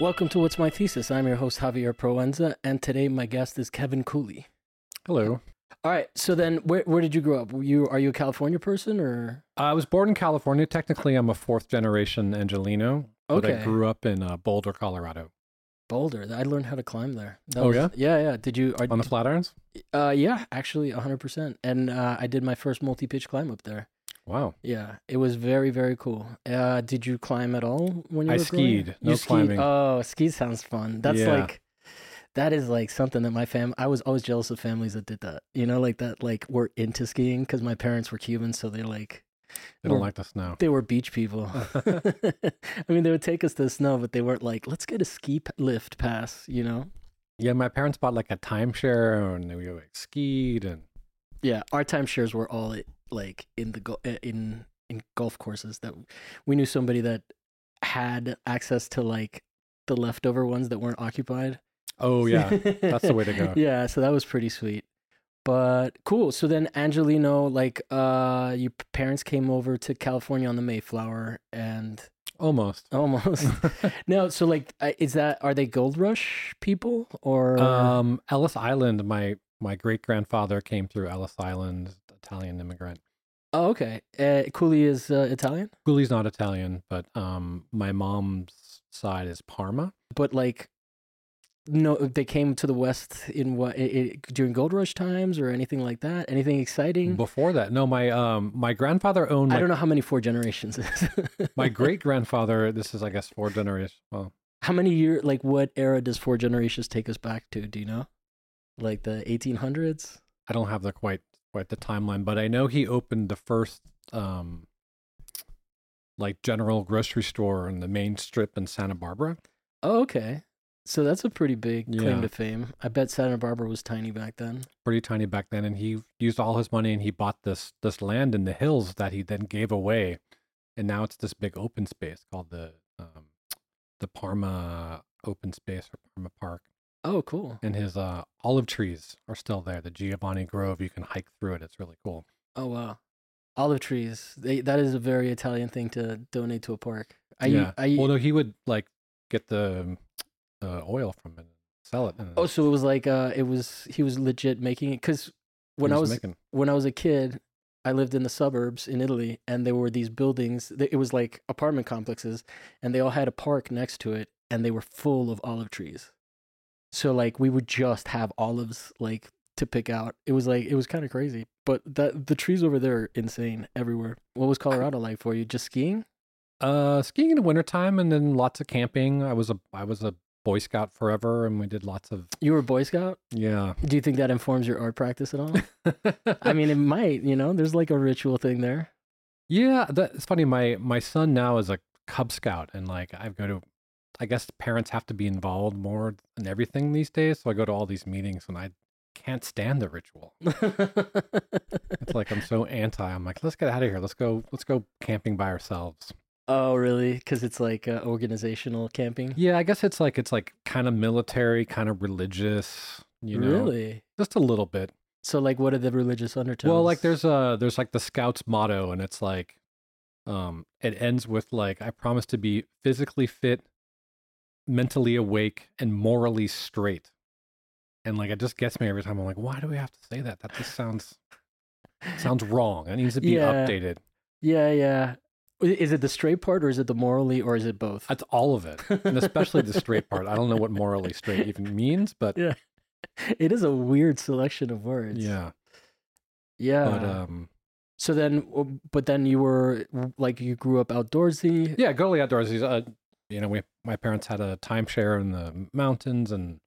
Welcome to What's My Thesis. I'm your host, Javier Proenza, and today my guest is Kevin Cooley. Hello. All right, so then where, where did you grow up? Were you Are you a California person or? I was born in California. Technically, I'm a fourth generation Angelino, but Okay. I grew up in uh, Boulder, Colorado. Boulder. I learned how to climb there. That Oh, was- yeah? Yeah, yeah. Did you? Are, On the Flatirons? uh, yeah, actually, 100%. And uh, I did my first multi pitch climb up there. Wow. Yeah, it was very, very cool. Uh, did you climb at all when you I were growing skied. No you skied? climbing. Oh, ski sounds fun. That's Yeah. like, that is like something that my fam. I was always jealous of families that did that. You know, like that, like were into skiing because my parents were Cuban, so they're like, They don't were- like the snow. they were beach people. I mean, they would take us to the snow, but they weren't like, let's get a ski p- lift pass. You know? Yeah, my parents bought like a timeshare and we like skied and Yeah, our timeshares were all eh, like in the go- eh, in in golf courses that we knew somebody that had access to like the leftover ones that weren't occupied. oh yeah, that's the way to go. yeah, so that was pretty sweet. But cool. So then Angelino, like uh your parents came over to California on the Mayflower and almost. almost. no, so like uh, is that are they gold rush people or um, Ellis Island. My my great grandfather came through Ellis Island, Italian immigrant. Oh, okay. Uh, Cooley is uh, Italian, Cooley's not Italian, but um, my mom's side is Parma. but like no, they came to the West in what i i during gold rush times or anything like that. Anything exciting? Before that, no, my um, my grandfather owned. I Like, don't know how many four generations is. my great grandfather. This is, I guess, four generations. Well, How many year like what era does four generations take us back to? Do you know? Like the 1800s? I don't have the quite quite the timeline, but I know he opened the first um like general grocery store in the main strip in Santa Barbara. Oh, okay. So that's a pretty big claim Yeah. to fame. I bet Santa Barbara was tiny back then. Pretty tiny back then, and he used all his money and he bought this this land in the hills that he then gave away, and now it's this big open space called the um, the Parma Open Space or Parma Park. Oh, cool. And his uh, olive trees are still there. The Giovanni Grove, you can hike through it. It's really cool. Oh, wow. Olive trees. They, that is a very Italian thing to donate to a park. I, yeah. I, well, no, he would like get the the oil from it and sell it. And oh, so it was like uh, it was he was legit making it because when he I was making, when I was a kid, I lived in the suburbs in Italy, and there were these buildings. It was like apartment complexes, and they all had a park next to it, and they were full of olive trees. So like we would just have olives like to pick out. It was like it was kind of crazy, but that the trees over there are insane everywhere. What was Colorado like for you? Just skiing? uh, skiing in the wintertime and then lots of camping. I was a I was a Boy Scout forever, and we did lots of You were a Boy Scout. yeah. Do you think that informs your art practice at all? I mean, it might. You know, there's like a ritual thing there. yeah, that, it's funny. My my son now is a Cub Scout, and like I've go to. I guess parents have to be involved more in everything these days. So I go to all these meetings, and I can't stand the ritual. It's like I'm so anti. I'm like, let's get out of here. Let's go. Let's go camping by ourselves. Oh, really? Because it's like uh, organizational camping. Yeah, I guess it's like it's like kind of military, kind of religious. You know, Really? just a little bit. So, like, what are the religious undertones? Well, like there's a there's like the Scouts motto, and it's like, um, it ends with like, I promise to be physically fit, mentally awake, and morally straight. And like it just gets me every time. I'm like, why do we have to say that? That just sounds sounds wrong. It needs to be Yeah. updated. Yeah, yeah. Is it the straight part, or is it the morally, or is it both? That's all of it, and especially the straight part. I don't know what morally straight even means, but Yeah. it is a weird selection of words. yeah. yeah. But um, so then, but then you were like you grew up outdoorsy. yeah, go outdoorsy. Uh, you know, we my parents had a timeshare in the mountains, and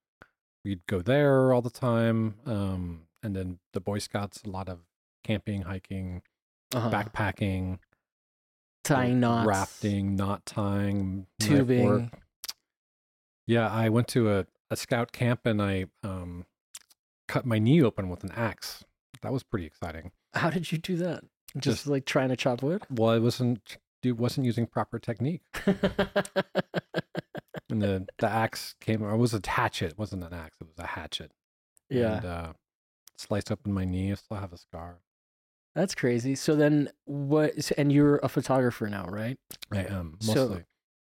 we'd go there all the time. Um, and then the Boy Scouts, a lot of camping, hiking, Uh-huh. backpacking, tying knots, rafting, knot tying, tubing. Yeah, I went to a, a scout camp and I um, cut my knee open with an axe. That was pretty exciting. How did you do that? Just, Just- like trying to chop wood. Well, I wasn't wasn't using proper technique. And the, the axe came, or it was a hatchet. It wasn't an axe, it was a hatchet. yeah. And uh, sliced open my knee. I still have a scar. That's crazy. So then what? And you're a photographer now, right? I am, So- mostly.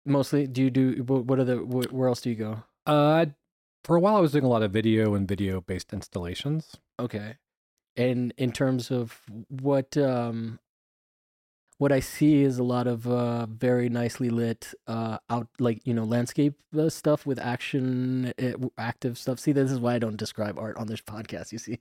mostly? Do you do what? What are the? Where else do you go? Uh, for a while, I was doing a lot of video and video based installations. Okay. And in terms of what um what I see is a lot of uh very nicely lit uh out like you know landscape uh, stuff with action uh, active stuff. See this is why I don't describe art on this podcast, you see.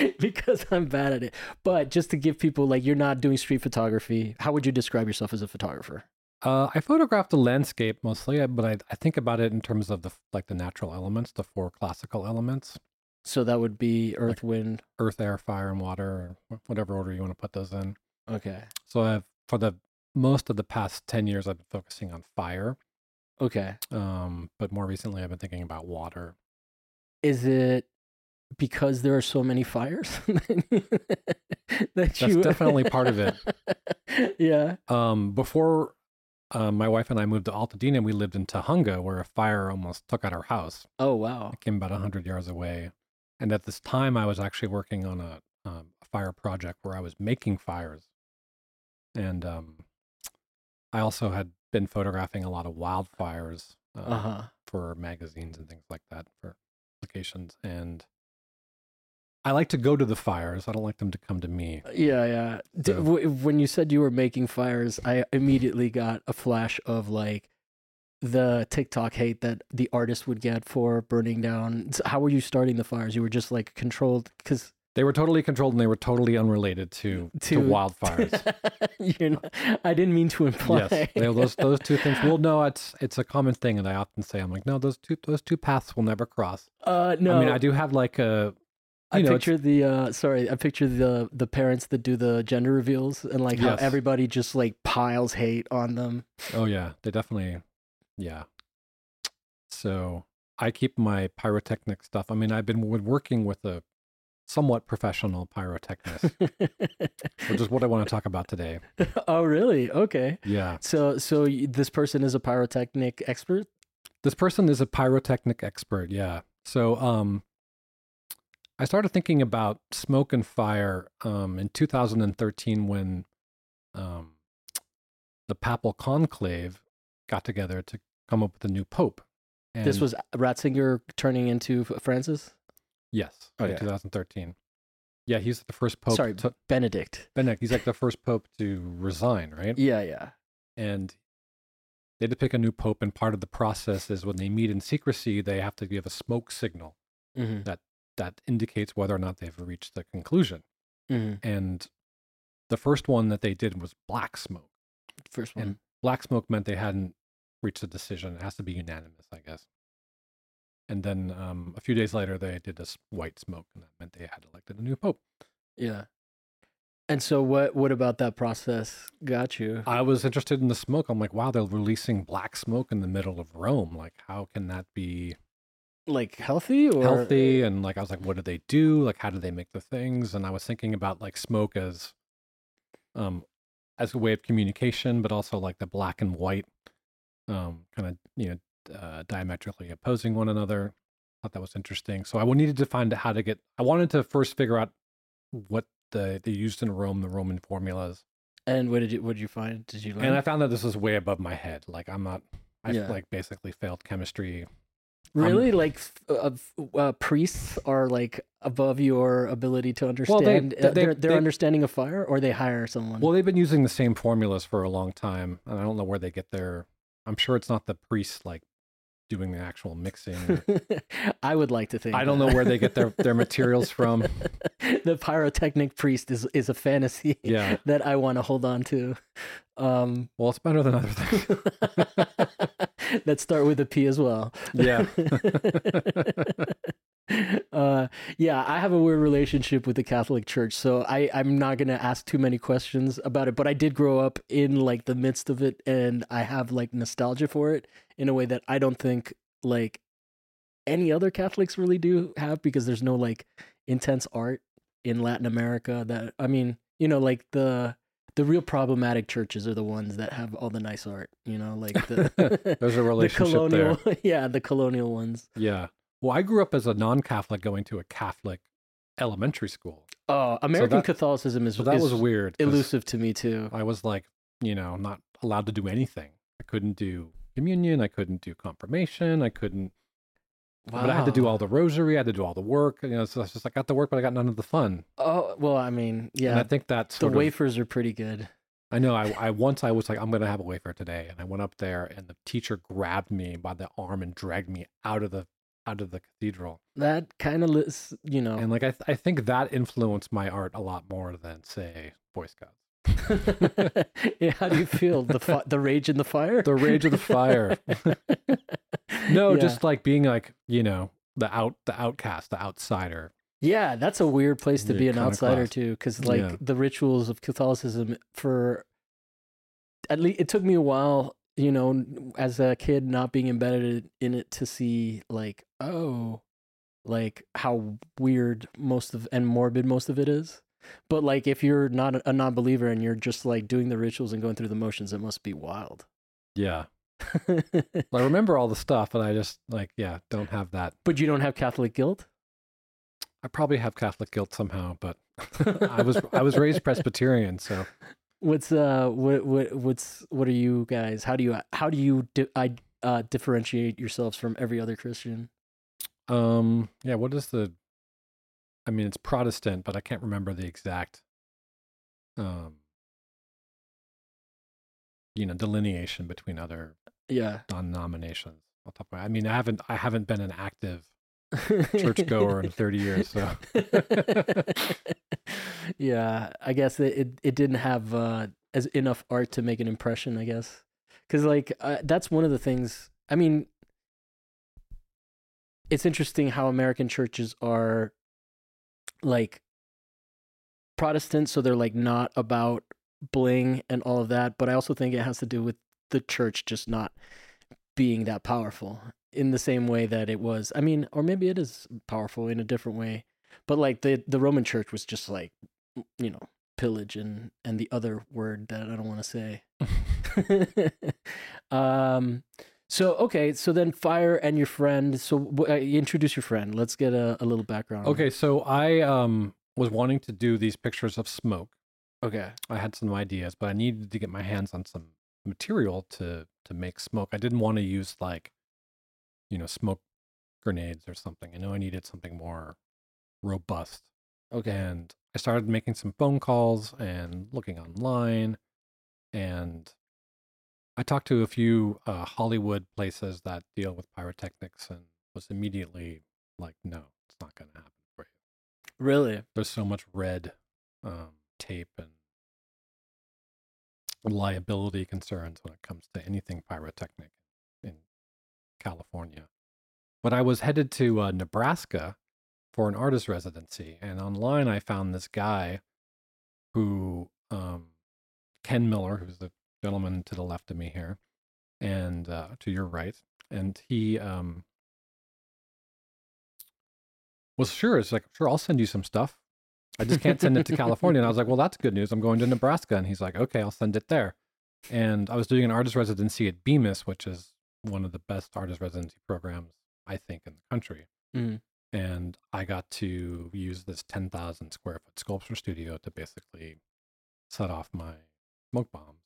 because I'm bad at it. But just to give people like you're not doing street photography, how would you describe yourself as a photographer? Uh, I photographed the landscape mostly, but I, I think about it in terms of the like the natural elements, the four classical elements: So that would be earth, wind. earth, air, fire, and water, or whatever order you want to put those in. Okay. So I've for the most of the past ten years, I've been focusing on fire. Okay. Um, but more recently, I've been thinking about water. is it because there are so many fires that That's you definitely part of it. yeah Um, before uh, my wife and I moved to Altadena, we lived in Tujunga, where a fire almost took out our house. oh wow It came about 100 yards away. And at this time, I was actually working on a, um, a fire project where I was making fires. And um, I also had been photographing a lot of wildfires uh, uh-huh for magazines and things like that for applications. And I like to go to the fires. I don't like them to come to me. yeah yeah So- w- when you said you were making fires i immediately got a flash of like the tiktok hate that the artist would get for burning down how were you starting the fires you were just like controlled because They were totally controlled and they were totally unrelated to, to, To- wildfires. not, i didn't mean to imply yes, they, those those two things. Well, no, it's it's a common thing, and I often say, I'm like, no, those two those two paths will never cross. uh no I mean, I do have like a, I you know, picture the uh sorry, I picture the the parents that do the gender reveals and like how everybody just like piles hate on them. oh yeah, they definitely, yeah. So I keep my pyrotechnic stuff. I mean, I've been working with a somewhat professional pyrotechnist, which is what I want to talk about today. oh really? Okay. Yeah, So so this person is a pyrotechnic expert? this person is a pyrotechnic expert. Yeah. So um, I started thinking about smoke and fire um in 2013 when um the papal conclave got together to come up with a new pope. this was Ratzinger turning into Francis? yes, Oh, in yeah. 2013. Yeah, he's the first pope. Sorry, to, Benedict. Benedict. He's like the first pope to resign, right? Yeah, yeah. And they had to pick a new pope, and part of the process is when they meet in secrecy, they have to give a smoke signal hmm that indicates whether or not they've reached the conclusion. hmm And the first one that they did was black smoke. First one. And black smoke meant they hadn't reached a decision. It has to be unanimous, I guess. And then um, a few days later, they did this white smoke, and that meant they had elected a new pope. yeah. And so what what about that process got you? I was interested in the smoke. I'm like, wow, they're releasing black smoke in the middle of Rome. Like, how can that be Like healthy or healthy? And like, I was like, what do they do? Like, how do they make the things? And I was thinking about like smoke as, um, as a way of communication, but also like the black and white, um, kind of you know, uh, diametrically opposing one another. Thought that was interesting. So I needed to find how to get. I wanted to first figure out what the they used in Rome, the Roman formulas, And what did you what did you find? Did you learn? and I found that this was way above my head. Like I'm not. I Yeah. like basically failed chemistry. Really, like uh, uh, priests are like above your ability to understand well, they- uh, they- their, their they- understanding of fire, or they hire someone. Well, they've been using the same formulas for a long time, and I don't know where they get their. I'm sure it's not the priests like doing the actual mixing. or- I would like to think. I don't that. know where they get their their materials from. the pyrotechnic priest is is a fantasy Yeah. that I want to hold on to. Um, Well, it's better than other things. that start with a P as well. Yeah. Uh, yeah, I have a weird relationship with the Catholic Church, so I I'm not gonna ask too many questions about it. But I did grow up in like the midst of it, and I have like nostalgia for it in a way that I don't think like any other Catholics really do have because there's no like intense art in Latin America that I mean, you know, like the the real problematic churches are the ones that have all the nice art, you know, like the There's a the relationship there. colonial yeah, the colonial ones. Yeah. Well, I grew up as a non-Catholic going to a Catholic elementary school, Oh, American that- Catholicism is, so that is was weird, elusive to me too. I was like, you know, not allowed to do anything. I couldn't do communion. I couldn't do confirmation. I couldn't. Wow. But I had to do all the rosary. I had to do all the work. You know, so it's just I got the work, but I got none of the fun. Oh well, I mean, And yeah, I think that's the sort of, wafers are pretty good. I know. I, I once I was like, I'm gonna have a wafer today, and I went up there, and the teacher grabbed me by the arm and dragged me out of the out of the cathedral. That kind of, lis- you know, And like I, th- I think that influenced my art a lot more than say Boy Scouts. yeah. How do you feel the fi- the rage in the fire? The rage of the fire. No, Yeah. just like being like you know the out the outcast, the outsider. Yeah, that's a weird place to The be an outsider iconoclast. too, because like Yeah. the rituals of Catholicism for at least it took me a while, you know, as a kid not being embedded in it to see like, oh, like how weird most of and morbid most of it is. But like if you're not a, non-believer and you're just like doing the rituals and going through the motions, it must be wild. Yeah, I remember all the stuff, but I just like yeah, don't have that. but you don't have Catholic guilt? I probably have Catholic guilt somehow, but I was I was raised Presbyterian, so What's uh what what what's what are you guys? How do you how do you di- I uh differentiate yourselves from every other Christian? um yeah. What is the? I mean, it's Protestant, but I can't remember the exact um you know delineation between other Yeah. denominations. I'll talk about. I mean, I haven't I haven't been an active churchgoer in 30 years, so yeah, I guess it, it it didn't have uh as enough art to make an impression, I guess. Cuz like uh, that's one of the things I mean it's interesting how American churches are like Protestant so they're like not about bling and all of that, but I also think it has to do with the church just not being that powerful in the same way that it was. I mean, or maybe it is powerful in a different way. But like the the Roman church was just like you know, pillage and and the other word that I don't want to say. um so okay, so then fire and your friend. So uh, introduce your friend. Let's get a, a little background. okay. So I um was wanting to do these pictures of smoke. Okay. I had some ideas, but I needed to get my hands on some material to to make smoke. I didn't want to use like, you know, smoke grenades or something. I know I needed something more robust. Okay. And I started making some phone calls and looking online, and I talked to a few uh, Hollywood places that deal with pyrotechnics, and was immediately like, no, it's not going to happen for you Really? there's so much red um, tape and liability concerns when it comes to anything pyrotechnic California. But I was headed to uh, Nebraska for an artist residency, and online I found this guy who, um, Ken Miller, who's the gentleman to the left of me here, and uh, to your right, and he um, was sure. It's like, sure, I'll send you some stuff. I just can't send it to California. And I was like, well, that's good news. I'm going to Nebraska. And he's like, okay, I'll send it there. And I was doing an artist residency at Bemis, which is one of the best artist residency programs, I think, in the country. Mhm. And I got to use this 10,000 square foot sculpture studio to basically set off my smoke bombs,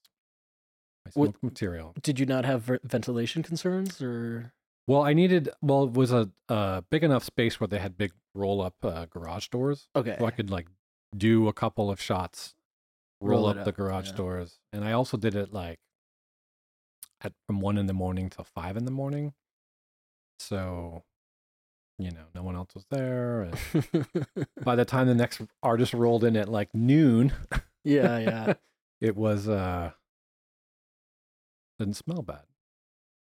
my What- smoke material. Did you not have ver- ventilation concerns or? Well, I needed, well, it was a, a big enough space where they had big roll up uh, garage doors. Okay. so I could like do a couple of shots, roll, Roll it up the garage yeah. doors, and I also did it like at from one in the morning till five in the morning. So, you know, no one else was there. And by the time the next artist rolled in at like noon, yeah, yeah. it was uh didn't smell bad.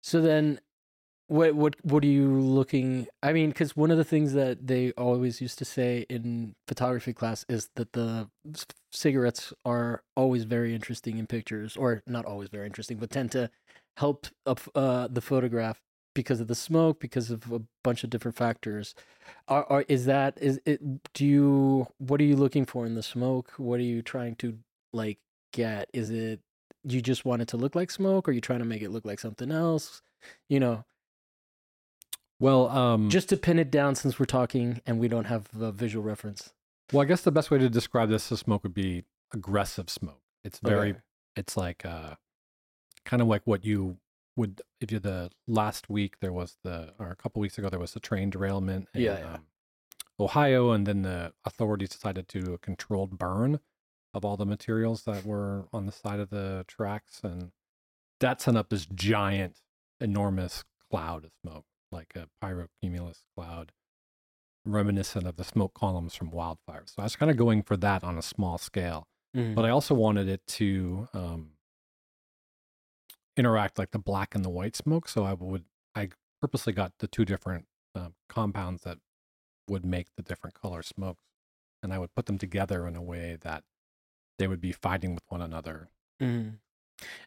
So then, what what what are you looking? I mean, because one of the things that they always used to say in photography class is that the cigarettes are always very interesting in pictures, or not always very interesting, but tend to help up uh, the photograph because of the smoke, because of a bunch of different factors. Are, are is that is it? Do you what are you looking for in the smoke? What are you trying to like get? Is it you just want it to look like smoke? Or are you trying to make it look like something else? You know, Well, um, just to pin it down since we're talking and we don't have a visual reference. well, I guess the best way to describe this as smoke would be aggressive smoke. It's very Okay. it's like uh kind of like what you would if you the last week there was the or a couple weeks ago there was a train derailment in Yeah, yeah. Um, Ohio, and then the authorities decided to do a controlled burn of all the materials that were on the side of the tracks, and that sent up this giant, enormous cloud of smoke, like a pyrocumulus cloud, reminiscent of the smoke columns from wildfires. So I was kind of going for that on a small scale Mhm. but I also wanted it to um, interact like the black and the white smoke. So I would I purposely got the two different um, compounds that would make the different color smokes, and I would put them together in a way that they would be fighting with one another. Mhm.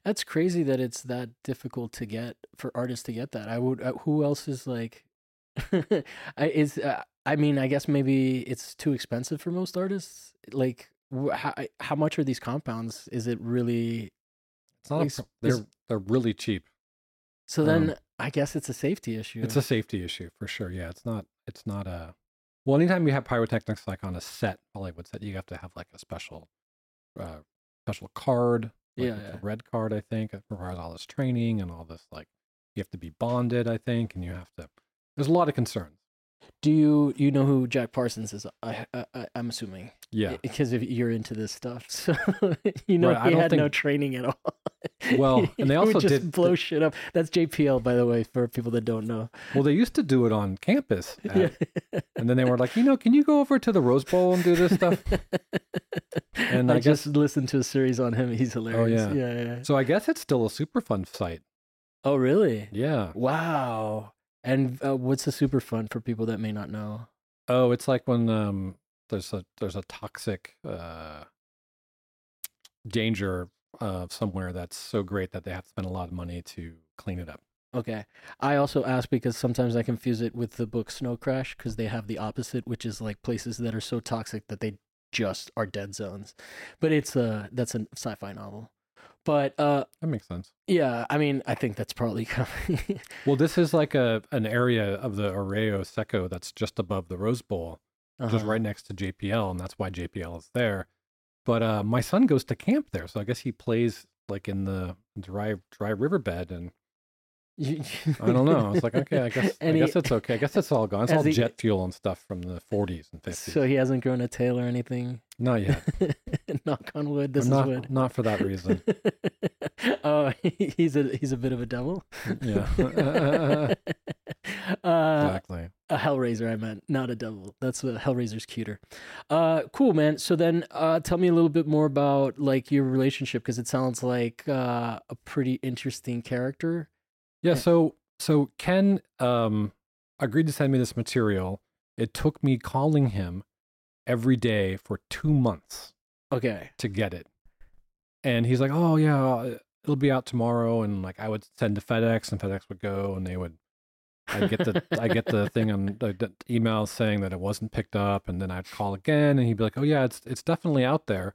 That's crazy that it's that difficult to get for artists to get that. I would. Uh, who else is like? I is. Uh, I mean, I guess maybe it's too expensive for most artists. Like, wh- how how much are these compounds? Is it really? It's not a, they're they're really cheap. So Um, then, I guess it's a safety issue. It's a safety issue for sure. Yeah, it's not it's not a well. Anytime you have pyrotechnics like on a set, Hollywood set, you have to have like a special uh, special card. Like Yeah, yeah. a red card. I think it requires all this training and all this like you have to be bonded. I think, and you have to. There's a lot of concerns. Do you you know who Jack Parsons is? I, I I'm assuming. Yeah. Because if you're into this stuff, so you know Right, he had no training at all. Well, and they also just did- blow shit up. That's JPL, by the way, for people that don't know. Well, they used to do it on campus, at- Yeah. and then they were like, you know, can you go over to the Rose Bowl and do this stuff? And I, I just listened to a series on him. He's oh, hilarious. yeah. yeah, yeah. So I guess it's still a Superfund site. Oh, really? Yeah. Wow. And uh, what's the Superfund for people that may not know? Oh, it's like when um there's a there's a toxic uh danger uh somewhere that's so great that they have to spend a lot of money to clean it up. Okay. I also ask because sometimes I confuse it with the book Snow Crash because they have the opposite, which is like places that are so toxic that they just are dead zones. But it's a that's a sci-fi novel. But uh That makes sense. yeah, I mean, I think that's probably coming. Well, this is like a an area of the Arroyo Seco that's just above the Rose Bowl, just Uh-huh. right next to JPL, and that's why JPL is there. But uh my son goes to camp there, so I guess he plays like in the dry dry riverbed and I don't know. I was like, okay, I guess I he- guess it's okay. I guess it's all gone. It's all he- jet fuel and stuff from the 40s and 50s. So he hasn't grown a tail or anything. Not yet. Knock on wood. This not, is wood. Not for that reason. oh, he's a he's a bit of a devil. Yeah. uh, exactly. a Hellraiser, I meant, not a devil. That's what Hellraiser's cuter. Uh, cool, man. So then, uh, tell me a little bit more about like your relationship because it sounds like uh, a pretty interesting character. Yeah. So so Ken um agreed to send me this material. It took me calling him every day for two months Okay. to get it, and he's like, "Oh yeah, uh, it'll be out tomorrow." And like I would send to FedEx, and FedEx would go, and they would. I get the I get the thing on the, the email saying that it wasn't picked up, and then I'd call again, and he'd be like, "Oh yeah, it's it's definitely out there."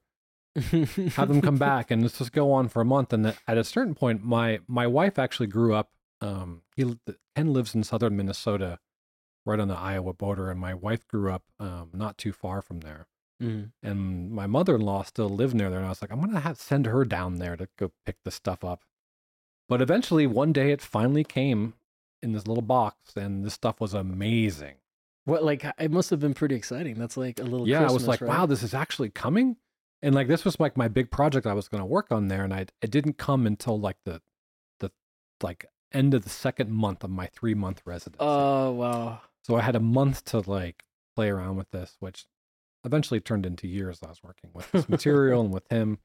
have them come back and let's just go on for a month and then at a certain point my my wife actually grew up um he ken lives in southern minnesota right on the iowa border and my wife grew up um not too far from there Mm. and my mother-in-law still lived near there and i was like i'm gonna have send her down there to go pick this stuff up but eventually one day it finally came in this little box and this stuff was amazing What like it must have been pretty exciting. That's like a little. yeah, I was like, right? wow, this is actually coming. And like this was like my big project I was going to work on there, and I it didn't come until like the the like end of the second month of my three month residency. Oh wow. so I had a month to like play around with this, which eventually turned into years. I was working with this material and with him,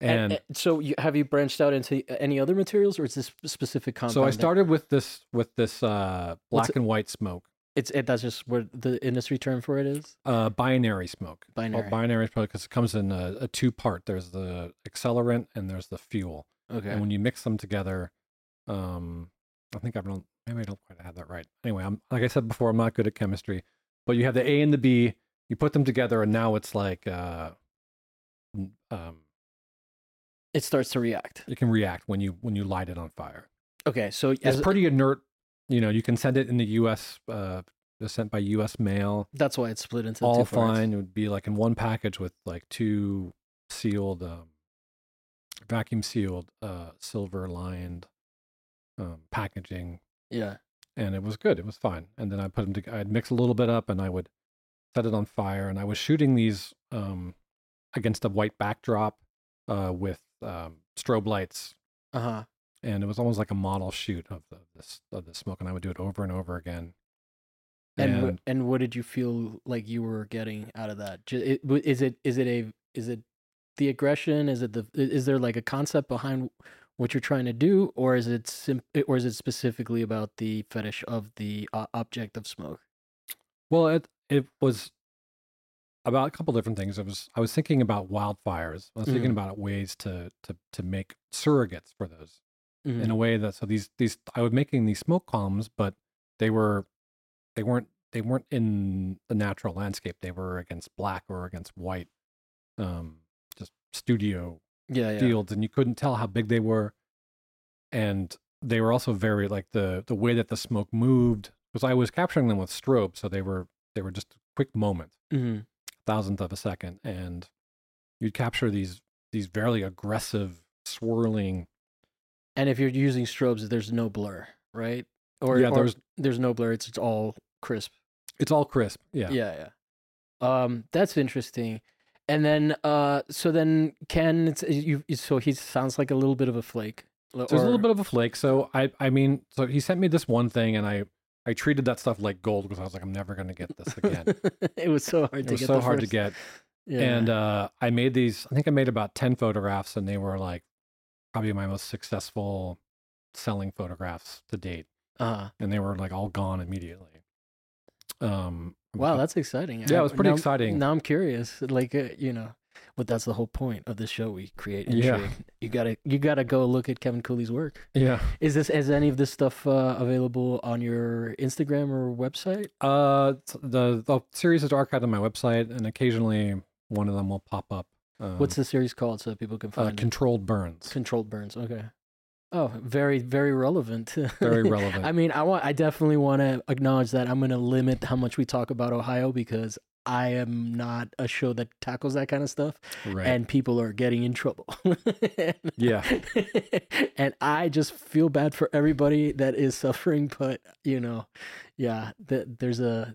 and, and so you, have you branched out into any other materials, or is this specific compound? so I started with this with this uh, black and white smoke, It's it. That's just what the industry term for it is. uh, binary smoke. Binary. binary smoke because it comes in a, a two part. There's the accelerant and there's the fuel. Okay. and when you mix them together, um, I think I don't maybe I don't quite have that right. Anyway, I'm like I said before, I'm not good at chemistry, but you have the A and the B, you put them together, and now it's like uh, um, it starts to react. it can react when you when you light it on fire. Okay, so It's as, pretty inert. You know, you can send it in the U.S. Uh, sent by U.S. mail, that's why it's split into all fine. It would be like in one package with like two sealed um, vacuum sealed, uh, silver lined um, packaging, Yeah. and it was good. It was fine. And then I put them together. I'd mix a little bit up, and I would set it on fire. And I was shooting these um, against a white backdrop uh, with um, strobe lights, Uh huh. and it was almost like a model shoot of the this of the smoke. And I would do it over and over again. And And, wh- and what did you feel like you were getting out of that? W- Is it is it a is it the aggression? Is it the is there like a concept behind what you're trying to do, or is it sim- or is it specifically about the fetish of the uh, object of smoke? well, it it was about a couple different things. I was I was thinking about wildfires. I was thinking Mhm. about ways to to to make surrogates for those. Mhm. in a way that so these these I was making these smoke columns, but they were they weren't they weren't in the natural landscape. They were against black or against white, um, just studio yeah, yeah. fields, and you couldn't tell how big they were. And they were also very like the the way that the smoke moved because I was capturing them with strobe, so they were they were just a quick moment, hmm thousandth of a second, and you'd capture these these very aggressive swirling And if you're using strobes, there's no blur, right? Or yeah or there's there's no blur. It's, it's all crisp. it's all crisp yeah yeah yeah um that's interesting and then uh so then ken it's you so he sounds like a little bit of a flake So there's a little bit of a flake. So I, I mean, so he sent me this one thing, and I, I treated that stuff like gold because I was like, I'm never gonna get this again. it was so hard it to was get so hard to get. yeah. And uh, I made these. I think I made about ten photographs, and they were like probably my most successful selling photographs to date. uh And they were like all gone immediately. Um, wow that's exciting Yeah, it was pretty now- exciting. now i'm curious like uh, you know but that's the whole point of the show we create Yeah. you gotta you gotta go look at kevin cooley's work yeah. is this is any of this stuff uh, available on your instagram or website Uh, the the series is archived on my website, and occasionally one of them will pop up. Um, what's the series called so that people can uh, find it? controlled burns? Controlled burns. Okay. Oh, very, very relevant. Very relevant. I mean, I want, I definitely want to acknowledge that I'm going to limit how much we talk about Ohio because I am not a show that tackles that kind of stuff, right. and people are getting in trouble. Yeah. and I just feel bad for everybody that is suffering, but you know, yeah, th- there's a,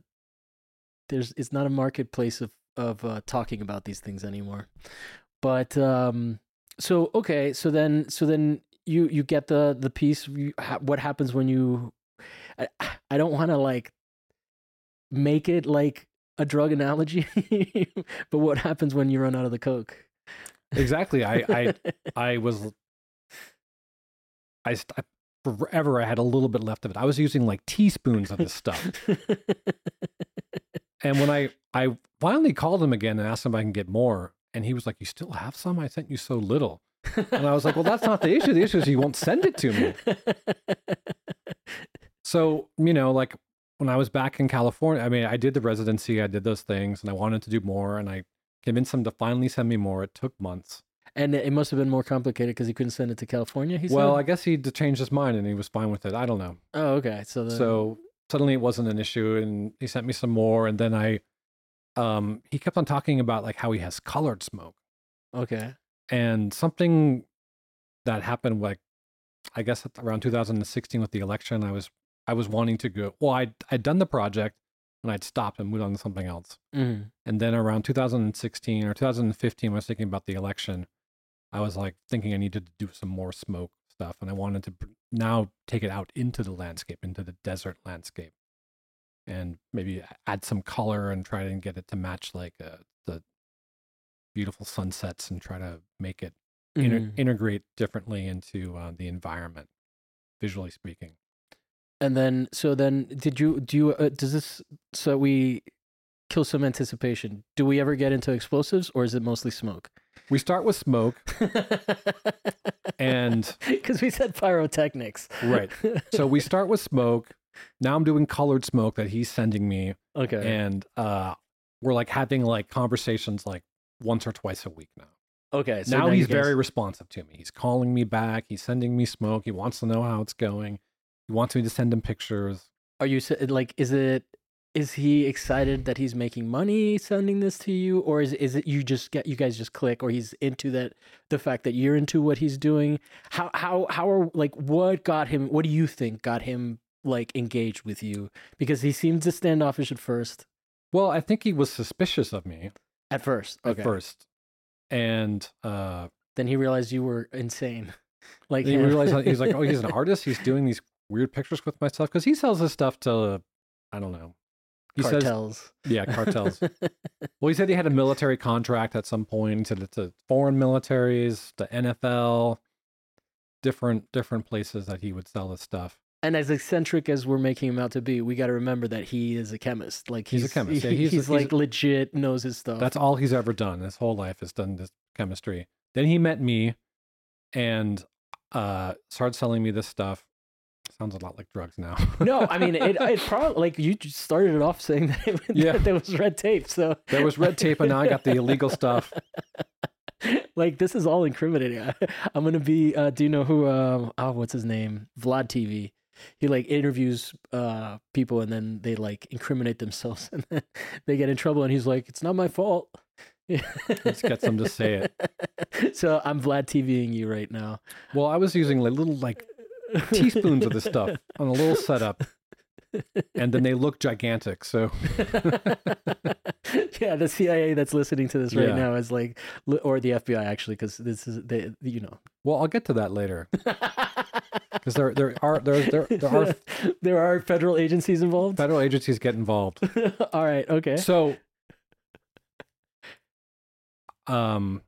there's, it's not a marketplace of of uh, talking about these things anymore. But um, so okay, so then so then you you get the the piece. You, ha, what happens when you? I, I don't want to like make it like a drug analogy, but what happens when you run out of the coke? exactly. I, I I was I, st- I forever I had a little bit left of it. I was using like teaspoons of this stuff. And when I I finally called him again and asked him if I can get more, and he was like, "You still have some? I sent you so little." And I was like, "Well, that's not the issue. The issue is you won't send it to me." So you know, like when I was back in California, I mean, I did the residency, I did those things, and I wanted to do more, and I convinced him to finally send me more. It took months. and it must have been more complicated because he couldn't send it to California. He well, I guess he changed his mind and he was fine with it. I don't know. "Oh, okay." So so suddenly it wasn't an issue and he sent me some more and then i um he kept on talking about like how he has colored smoke okay, and something that happened like i guess around 2016 with the election i was i was wanting to go well i'd, I'd done the project and i'd stopped and moved on to something else. Hmm and then around 2016 or 2015 when i was thinking about the election i was like thinking i needed to do some more smoke stuff and i wanted to now take it out into the landscape into the desert landscape and maybe add some color and try and get it to match like uh, the beautiful sunsets and try to make it inter- Mm-hmm. integrate differently into uh, the environment visually speaking And then, so then, did you do you uh, does this so we kill some anticipation? Do we ever get into explosives, or is it mostly smoke? we start with smoke. And because we said pyrotechnics, Right. so we start with smoke. Now i'm doing colored smoke that he's sending me. Okay, and uh we're like having like conversations like once or twice a week now. Okay. So now, you he's guys- very responsive to me. He's calling me back. He's sending me smoke. He wants to know how it's going he wants me to send him pictures. Are you like? Is it is he excited that he's making money sending this to you? Or is is it you just get you guys just click or he's into that the fact that you're into what he's doing? How how how are like what got him what do you think got him like engaged with you? Because he seemed to standoffish at first. Well, I think he was suspicious of me at first at first, and uh, then he realized you were insane. Like he realized he's like, oh, he's an artist. He's doing these weird pictures with myself because he sells his stuff to, I don't know. He says, cartels yeah, cartels. well, he said he had a military contract at some point. He said it's to foreign militaries, to NFL, different different places that he would sell his stuff. and as eccentric as we're making him out to be, we got to remember that he is a chemist. Like He's he's, a chemist. Yeah, he's he's, a- he's like legit knows his stuff. That's all he's ever done. His whole life has done this chemistry. Then he met me and uh started selling me this stuff. Sounds a lot like drugs now. no, I mean it. It probably like you just started it off saying that, it, Yeah. that there was red tape. So there was red tape and now I got the illegal stuff. like this is all incriminating. I'm gonna be. Uh, do you know who? Um, oh, what's his name? Vlad TV. He like interviews uh people and then they like incriminate themselves and then they get in trouble and he's like, "It's not my fault." Let's get them to say it. So I'm Vlad TVing you right now. Well, I was using like little like teaspoons of this stuff on a little setup and then they look gigantic. So yeah, the CIA that's listening to this right Yeah. now is like, or the FBI actually, because this is they, you know. well, I'll get to that later because there there are there there, there are there are federal agencies involved. federal agencies get involved. All right, okay. So um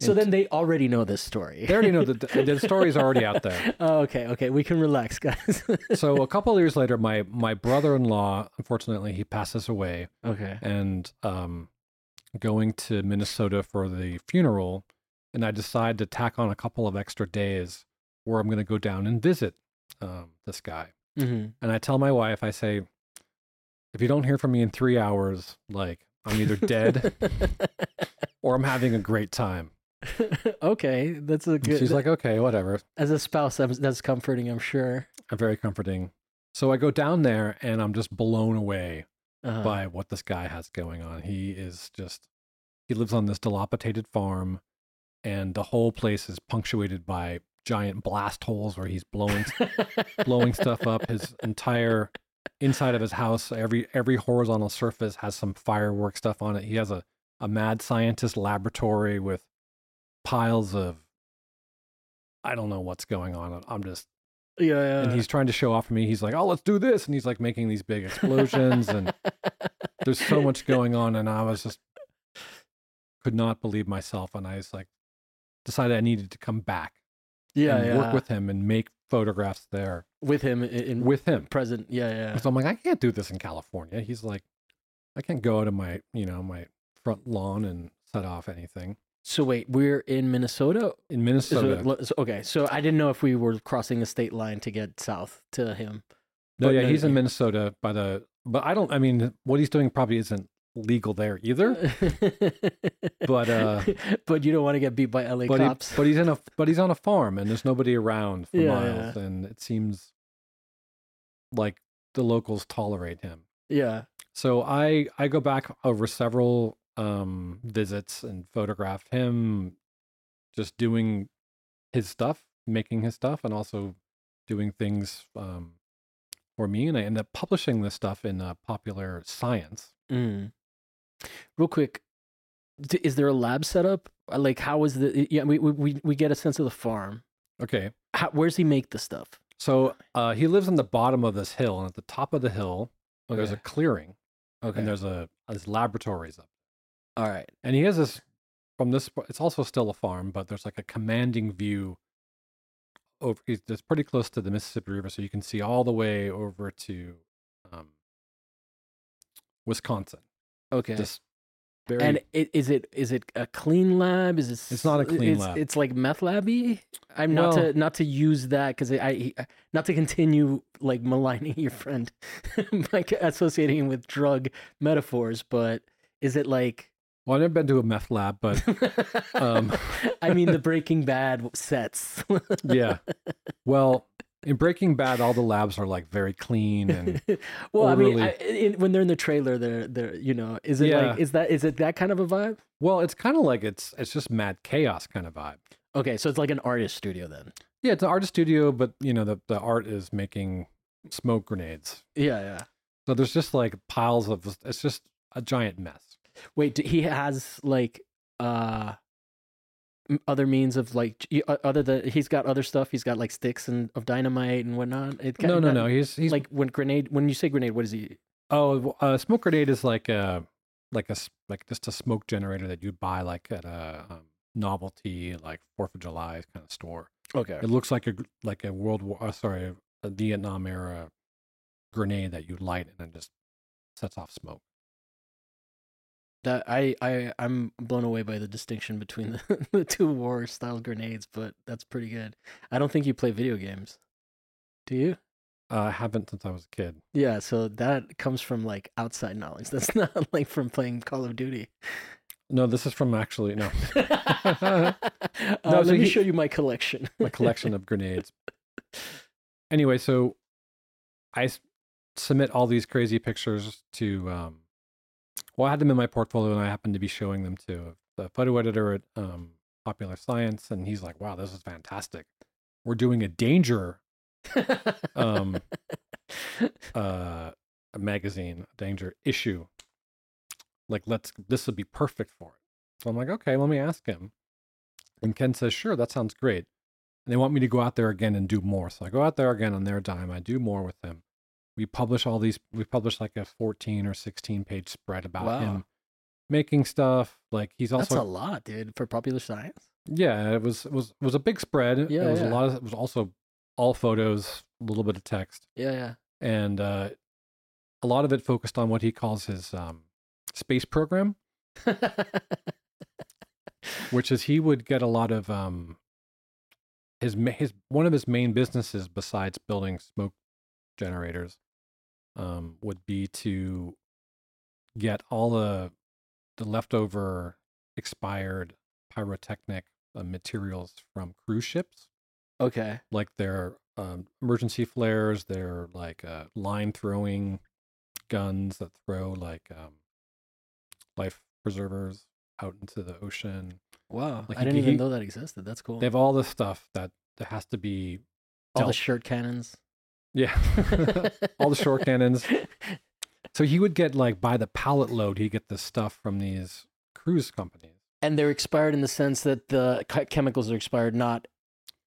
So and then they already know this story. they already know that the, the story's already out there. oh, okay, okay. We can relax, guys. So a couple of years later, my my brother-in-law, unfortunately, he passes away, okay. and um, going to Minnesota for the funeral, and I decide to tack on a couple of extra days where I'm going to go down and visit um, this guy. hmm And I tell my wife, I say, if you don't hear from me in three hours, like I'm either dead or I'm having a great time. okay, that's a good. She's like, okay, whatever. as a spouse, that's, comforting. I'm sure. Very comforting. So I go down there and I'm just blown away Uh, by what this guy has going on. He is just, he lives on this dilapidated farm, and the whole place is punctuated by giant blast holes where he's blowing blowing stuff up. His entire inside of his house, every every horizontal surface has some firework stuff on it. He has a a mad scientist laboratory with piles of I don't know what's going on. I'm just yeah, yeah. and he's trying to show off for me. He's like, "Oh, let's do this," and he's like making these big explosions, and there's so much going on, and I was just could not believe myself, and I was like, decided I needed to come back yeah, and yeah. work with him and make photographs there with him in, in with him. present. Yeah, yeah. So I'm like, I can't do this in California. He's like, I can't go out of my, you know, my front lawn and set off anything So wait, we're in Minnesota. in Minnesota. so- okay, so I didn't know if we were crossing a state line to get south to him. no, but yeah, no- he's in Minnesota by the, but I don't. I mean, what he's doing probably isn't legal there either. But, uh, but you don't want to get beat by LA But he, cops. but he's in a, but he's on a farm and there's nobody around for Yeah, miles, and it seems like the locals tolerate him. yeah, So I I go back over several um visits and photographed him just doing his stuff, making his stuff and also doing things um for me and I end up publishing this stuff in uh, popular science. Mm. Real quick, is there a lab setup? Uh, Like, how is the? Yeah, we we we- get a sense of the farm. Okay. How, where's he make the stuff? So uh he lives on the bottom of this hill and at the top of the hill there's a clearing okay. and there's a there's laboratories up. All right. And he has this from this it's also still a farm, but there's like a commanding view over it's pretty close to the Mississippi River, so you can see all the way over to um Wisconsin. Okay. Just very and it, is it is it a clean lab? Is it? It's not a clean it's, lab. It's like meth labby. I'm not to not to use that because I, I not to continue like maligning your friend, like associating him with drug metaphors. But is it like? Well, I've never been to a meth lab, but um I mean the Breaking Bad sets. yeah. Well, In Breaking Bad, all the labs are like very clean and well, I mean, I, in, when they're in the trailer, they're they're you know, is it Yeah. like is that is it that kind of a vibe? well, it's kind of like it's it's just mad chaos kind of vibe. Okay, so it's like an artist studio then. Yeah, it's an artist studio, but you know the the art is making smoke grenades. Yeah, yeah. So there's just like piles of it's just a giant mess. Wait, he has like uh other means of like other than he's got other stuff. He's got like sticks and of dynamite and whatnot. It No, no, no. He's he's Like when grenade. When you say grenade, what is he? oh, a smoke grenade is like a like a like just a smoke generator that you'd buy like at a um, novelty like Fourth of July kind of store. Okay. It looks like a like a World War, uh, sorry, a Vietnam era grenade that you light and then just sets off smoke. That I I I'm blown away by the distinction between the, the two war style grenades, but that's pretty good. I don't think you play video games. Do you? Uh, I haven't since I was a kid. Yeah, so that comes from like outside knowledge. That's not like from playing Call of Duty. No, this is from actually no uh, No, let me he- show you my collection. my collection of grenades. Anyway, so I s- submit all these crazy pictures to. Um, well, I had them in my portfolio, and I happened to be showing them to the photo editor at um, Popular Science, and he's like, "Wow, this is fantastic. We're doing a danger um, uh, a magazine, a danger issue. Like, let's this would be perfect for it." So I'm like, "Okay, let me ask him." And Ken says, "Sure, that sounds great." And they want me to go out there again and do more. So I go out there again on their dime. I do more with him. We publish all these. We publish like a 14 or 16 page spread about Wow. him making stuff. Like he's also That's a lot, dude, for popular science. yeah, it was it was it was a big spread. Yeah, it was yeah. a lot of it was also all photos, a little bit of text, Yeah, yeah. and uh, a lot of it focused on what he calls his um, space program, which is he would get a lot of um, his his one of his main businesses besides building smoke generators um, would be to get all the the leftover expired pyrotechnic uh, materials from cruise ships okay. like their um, emergency flares, their like uh, line throwing guns that throw like um, life preservers out into the ocean. Wow. Like I he- didn't even he- know that existed. That's cool. They have all this stuff that, that has to be All the shirt cannons. Yeah, all the short cannons. So he would get like by the pallet load, he get the stuff from these cruise companies. and they're expired in the sense that the che- chemicals are expired, not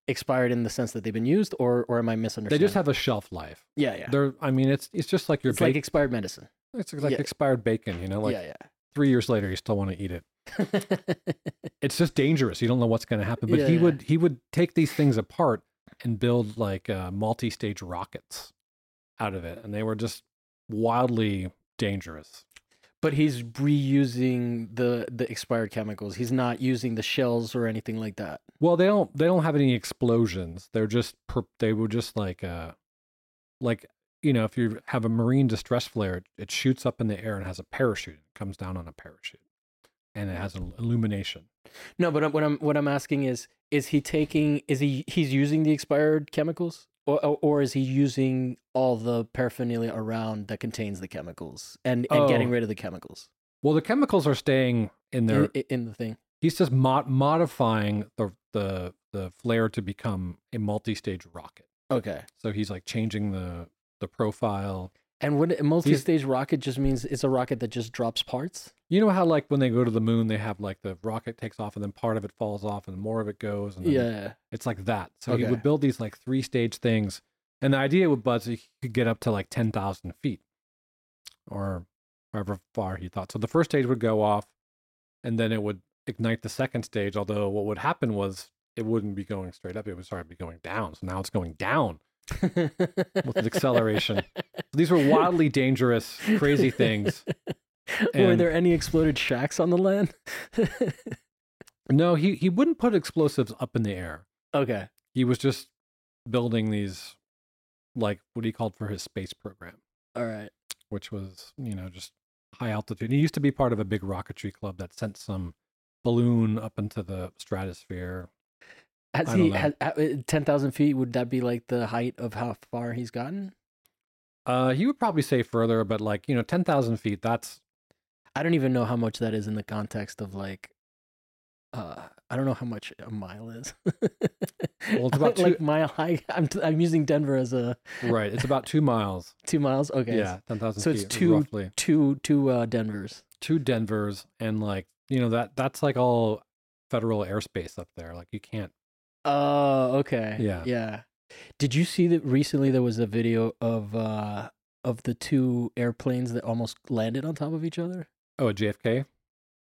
expired in the sense that they've been used, or or am I misunderstood? They misunderstanding? just have a shelf life. yeah, yeah. They're, I mean, it's it's just like your It's like bacon. expired medicine. it's like yeah. expired bacon. You know, like yeah, three years later, you still want to eat it. yeah. it's just dangerous. You don't know what's going to happen. But he yeah. would he would take these things apart and build like uh, multi-stage rockets out of it, and they were just wildly dangerous. but he's reusing the the expired chemicals. He's not using the shells or anything like that. Well, they don't they don't have any explosions. They're just per, they were just like uh like you know if you have a marine distress flare, it, it shoots up in the air and has a parachute. It comes down on a parachute, and it has an illumination. No, but what I'm what I'm asking is is he taking is he he's using the expired chemicals or or, is he using all the paraphernalia around that contains the chemicals and and getting Oh. rid of the chemicals Well, the chemicals are staying in there. in, in the thing? He's just mod- modifying the the the flare to become a multi-stage rocket. Okay. So he's like changing the the profile. And what a multi-stage rocket just means it's a rocket that just drops parts. You know how like when they go to the moon, they have like the rocket takes off and then part of it falls off and more of it goes. And Yeah. it's like that. So he would build these like three stage things, and the idea would was he could get up to like ten thousand feet, or however far he thought. So the first stage would go off, and then it would ignite the second stage. Although what would happen was it wouldn't be going straight up; it would start to be going down. So now it's going down with the acceleration. These were wildly dangerous, crazy things. Were there any exploded shacks on the land? No, he he wouldn't put explosives up in the air. okay. He was just building these, like what he called for his space program. All right. which was you know just high altitude. He used to be part of a big rocketry club that sent some balloon up into the stratosphere. Has he has, uh, ten thousand feet? Would that be like the height of how far he's gotten? Uh, he would probably say further, but like you know, ten thousand feet. That's I don't even know how much that is in the context of like. Uh, I don't know how much a mile is. Well, it's about like two- mile high. I'm t- I'm using Denver as a right. It's about two miles. two miles. Okay, Yeah, ten thousand So feet. it's two- roughly two two uh, Denvers. two Denvers, and like you know that that's like all federal airspace up there. Like you can't. Oh, okay. Yeah. Yeah. Did you see that recently there was a video of uh of the two airplanes that almost landed on top of each other? Oh, JFK.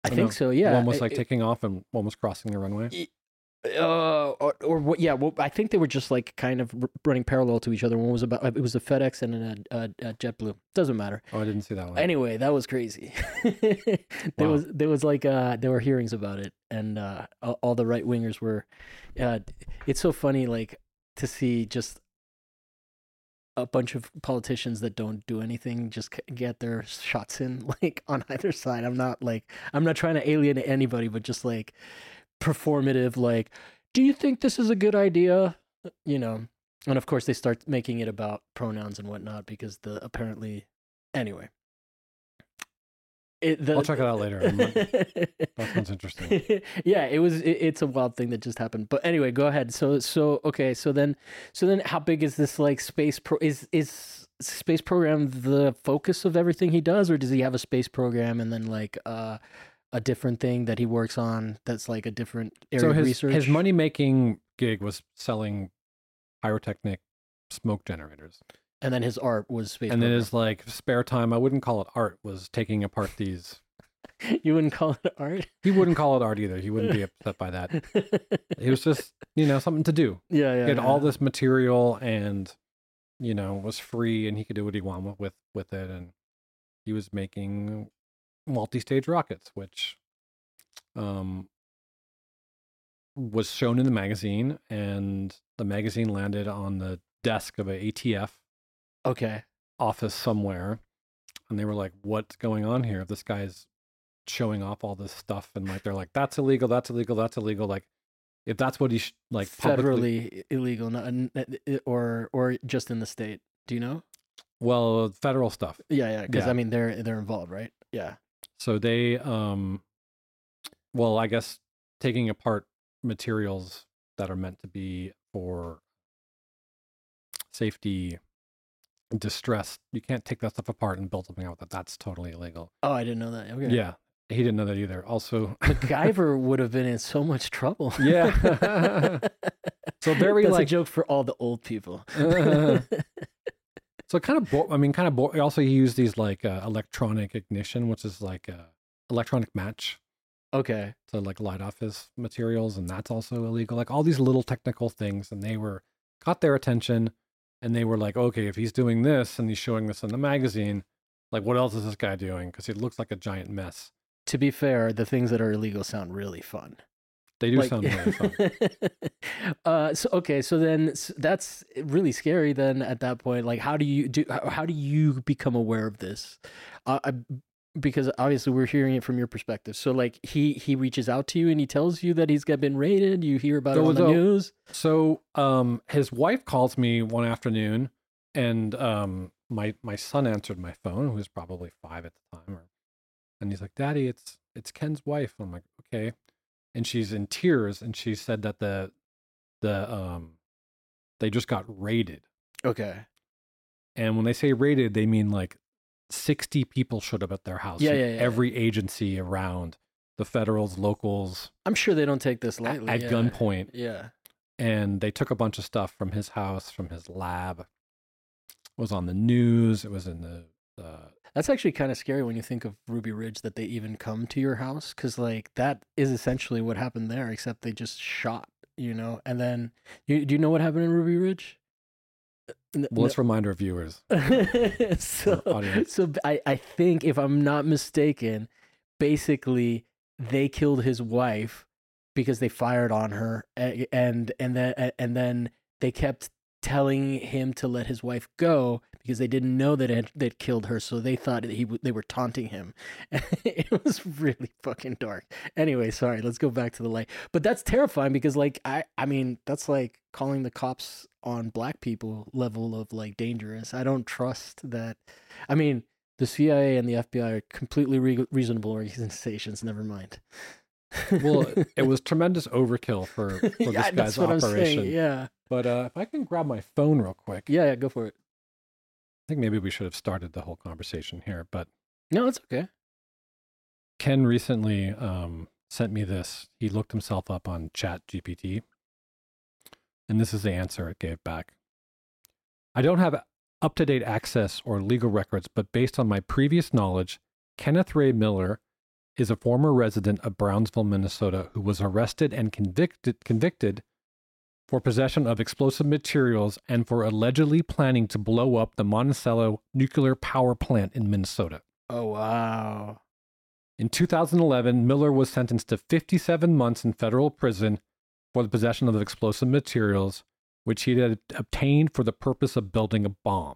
I Oh, think so. Yeah. one was It- like it- taking off and one was crossing the runway. uh, or, or what? Yeah. Well, I think they were just like kind of running parallel to each other. One was about it was a FedEx and a, a, a JetBlue. Doesn't matter. Oh, I didn't see that one. Anyway, that was crazy. there Wow. was there was like uh there were hearings about it, and uh all, all the right wingers were. Uh, it's so funny, like to see just a bunch of politicians that don't do anything just get their shots in like on either side. I'm not like I'm not trying to alienate anybody, but just like performative. Like, do you think this is a good idea? You know, and of course they start making it about pronouns and whatnot because the apparently anyway. It, the, I'll check it out later. That sounds interesting. yeah, it was. It, it's a wild thing that just happened. But anyway, go ahead. So so okay. So then so then how big is this like space pro? Is is space program the focus of everything he does, or does he have a space program and then like uh a different thing that he works on that's like a different area so of research? his money making gig was selling pyrotechnic smoke generators, and then his art was space. and then his like spare time. I wouldn't call it art. Was taking apart these. you wouldn't call it art. He wouldn't call it art either. He wouldn't be upset by that. It was just you know something to do. yeah, yeah. He had yeah. all this material and you know was free, and he could do what he wanted with with it, and he was making multi-stage rockets, which um was shown in the magazine, and the magazine landed on the desk of a ATF Okay. office somewhere, and they were like, "What's going on here? This guy's showing off all this stuff," and like they're like, "That's illegal. That's illegal. That's illegal." Like, if that's what he sh- like publicly- federally illegal, not, or or just in the state. Do you know? well, federal stuff. Yeah, yeah. Because Yeah. I mean, they're they're involved, right? Yeah. So they, um, well, I guess taking apart materials that are meant to be for safety distress, you can't take that stuff apart and build something out with it. That's totally illegal. Oh, I didn't know that. Okay. Yeah. He didn't know that either. Also, MacGyver would have been in so much trouble. Yeah. So very, That's like- a joke for all the old people. so kind of, bo- I mean, kind of, bo- also he used these like uh, electronic ignition, which is like a electronic match okay. to like light off his materials, and that's also illegal. Like all these little technical things, and they were caught their attention, and they were like, okay, if he's doing this and he's showing this in the magazine, like what else is this guy doing? Because he looks like a giant mess. To be fair, the things that are illegal sound really fun. They do Like- sound really fun. uh, so okay, so then s- that's really scary. Then at that point, like, how do you do? How, how do you become aware of this? Uh, I, because obviously we're hearing it from your perspective. So like, he he reaches out to you and he tells you that he's got been raided. You hear about it So- on the so- news. So, um, his wife calls me one afternoon, and um, my my son answered my phone, who was probably five at the time, or, and he's like, "Daddy, it's it's Ken's wife." I'm like, "Okay," and she's in tears, and she said that the the um they just got raided, Okay. and when they say raided, they mean like sixty people showed up at their house. Yeah, yeah, yeah. Every agency around the federals, locals, I'm sure they don't take this at, lightly. at yeah. gunpoint Yeah. and they took a bunch of stuff from his house, from his lab. It was on the news. It was in the. Uh, That's actually kind of scary when you think of Ruby Ridge that they even come to your house because like that is essentially what happened there, except they just shot, you know. And then you do you know what happened in Ruby Ridge? Well, let's remind our viewers. so so I I think if I'm not mistaken, basically they killed his wife because they fired on her and and then and then they kept telling him to let his wife go because they didn't know that it they'd killed her, so they thought that he they were taunting him. it was really fucking dark. Anyway, sorry. Let's go back to the light. But that's terrifying because, like, I I mean, that's like calling the cops on black people level of like dangerous. I don't trust that. I mean, the CIA and the FBI are completely re- reasonable organizations. Never mind. well, it was tremendous overkill for, for this yeah, guy's that's what I'm operation. saying. Yeah, But uh, if I can grab my phone real quick, yeah, yeah. Go for it. I think maybe we should have started the whole conversation here. But No, it's okay. Ken recently um, sent me this. He looked himself up on Chat GPT, and this is the answer it gave back. I don't have up to date access or legal records, but based on my previous knowledge, Kenneth Ray Miller is a former resident of Brownsville, Minnesota, who was arrested and convicted convicted for possession of explosive materials and for allegedly planning to blow up the Monticello nuclear power plant in Minnesota. Oh wow. In 2011, Miller was sentenced to 57 months in federal prison for the possession of explosive materials, which he had obtained for the purpose of building a bomb.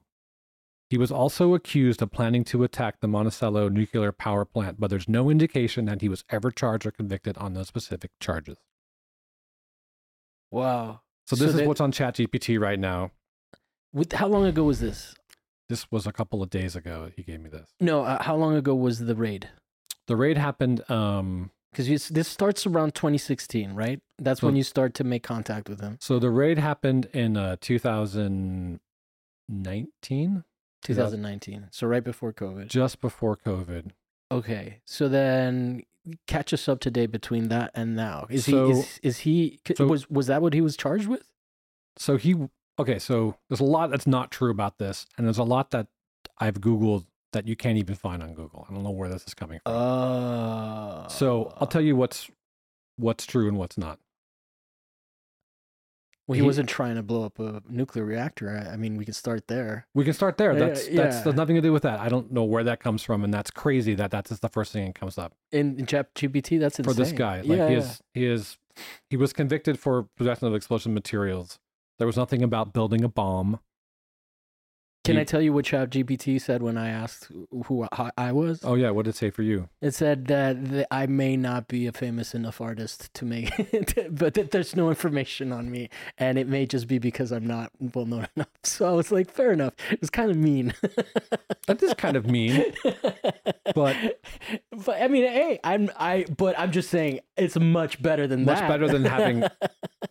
He was also accused of planning to attack the Monticello nuclear power plant, but there's no indication that he was ever charged or convicted on those specific charges. Wow. So this So is that- what's on ChatGPT right now. With, how long ago was this? This was a couple of days ago. He gave me this. No, uh, how long ago was the raid? The raid happened. Um, Because this starts around 2016, right? That's So- when you start to make contact with him. so the raid happened in uh, 2019, 2019. So right before COVID. just before COVID. Okay. So then catch us up today between that and now. Is So- he is, is he so- was was that what he was charged with? So he okay. So there's a lot that's not true about this, and there's a lot that I've googled that you can't even find on Google. I don't know where this is coming from. Uh so I'll tell you what's what's true and what's not. Well, he, he- wasn't trying to blow up a nuclear reactor. I, I mean, we can start there. We can start there. Yeah, That's that's yeah. there's nothing to do with that. I don't know where that comes from, and that's crazy that that's just the first thing that comes up In, in Chat GPT, that's insane. for this guy. Like yeah, he is he is he was convicted for possession of explosive materials. There was nothing about building a bomb. Can I tell you what Chat GPT said when I asked who I, I was? Oh yeah, what did it say for you? It said that th- I may not be a famous enough artist to make it, but that there's no information on me, and it may just be because I'm not well known enough. So I was like, fair enough. It was kind of mean. That is kind of mean. but- but I mean, hey, I'm I, but I'm just saying it's much better than Much that. Much better than having-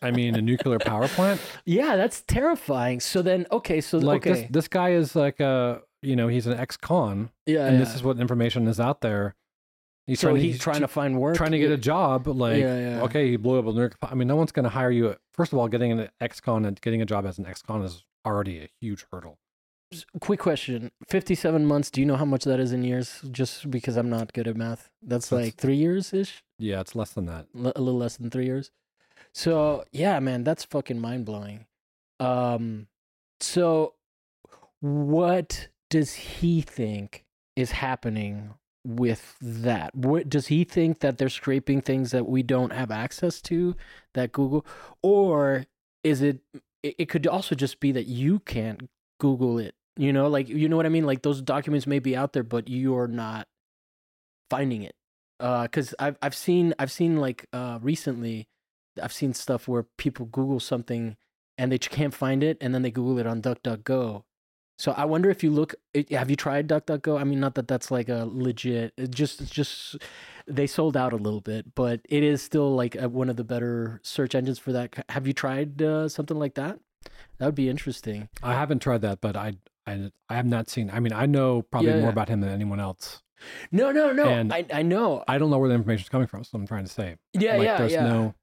I mean, a nuclear power plant. yeah, that's terrifying. So then, okay, so like okay, this this guy is like a you know he's an ex-con yeah, and yeah. this is what information is out there he's so trying to he's trying to find work, trying to get a job like Yeah, yeah. okay he blew up a nuclear i mean no one's going to hire you first of all getting an ex-con and getting a job as an ex-con is already a huge hurdle Quick question: Fifty-seven months. Do you know how much that is in years? Just because I'm not good at math, that's, That's- like three years ish, yeah it's less than that L- a little less than three years. So yeah, man, that's fucking mind blowing. Um, so what does he think is happening with that? What does he think that they're scraping things that we don't have access to that Google, or is it? It could also just be that you can't Google it. You know, like you know what I mean. Like those documents may be out there, but you're not finding it. Because I've I've seen I've seen like uh, recently, I've seen stuff where people Google something and they can't find it, and then they Google it on DuckDuckGo. So I wonder if you look, have you tried DuckDuckGo? I mean, not that that's like a legit. It just it's just they sold out a little bit, but it is still like a, one of the better search engines for that. Have you tried uh, something like that? That would be interesting. i haven't tried that but i i, I have not seen i mean i know probably Yeah, more yeah. about him than anyone else No, no, no. And- I I know. i don't know where the information is coming from so i'm trying to say Yeah, like yeah, there's yeah. no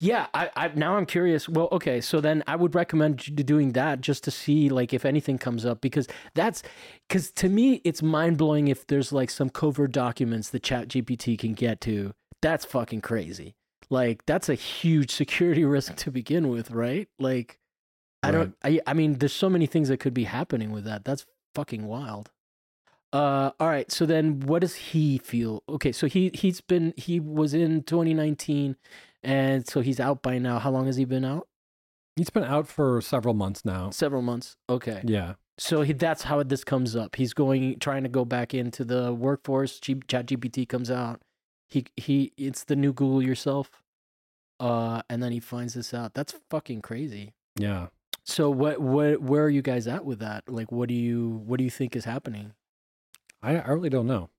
Yeah, I, I now I'm curious. Well, okay, so then I would recommend doing that just to see like if anything comes up because that's because to me it's mind blowing if there's like some covert documents that Chat GPT can get to. That's fucking crazy. Like that's a huge security risk to begin with, right? Like I don't. I I mean, there's so many things that could be happening with that. That's fucking wild. Uh, all right. So then, what does he feel? Okay, so he he's been he was in 2019 and so he's out by now. How long has he been out? he's been out for several months now Several months. Okay. yeah So he, that's how this comes up. He's going trying to go back into the workforce. G, ChatGPT comes out. He he it's the new Google yourself. Uh and then he finds this out. That's fucking crazy. Yeah. So what what where are you guys at with that? Like what do you what do you think is happening? I, I really don't know.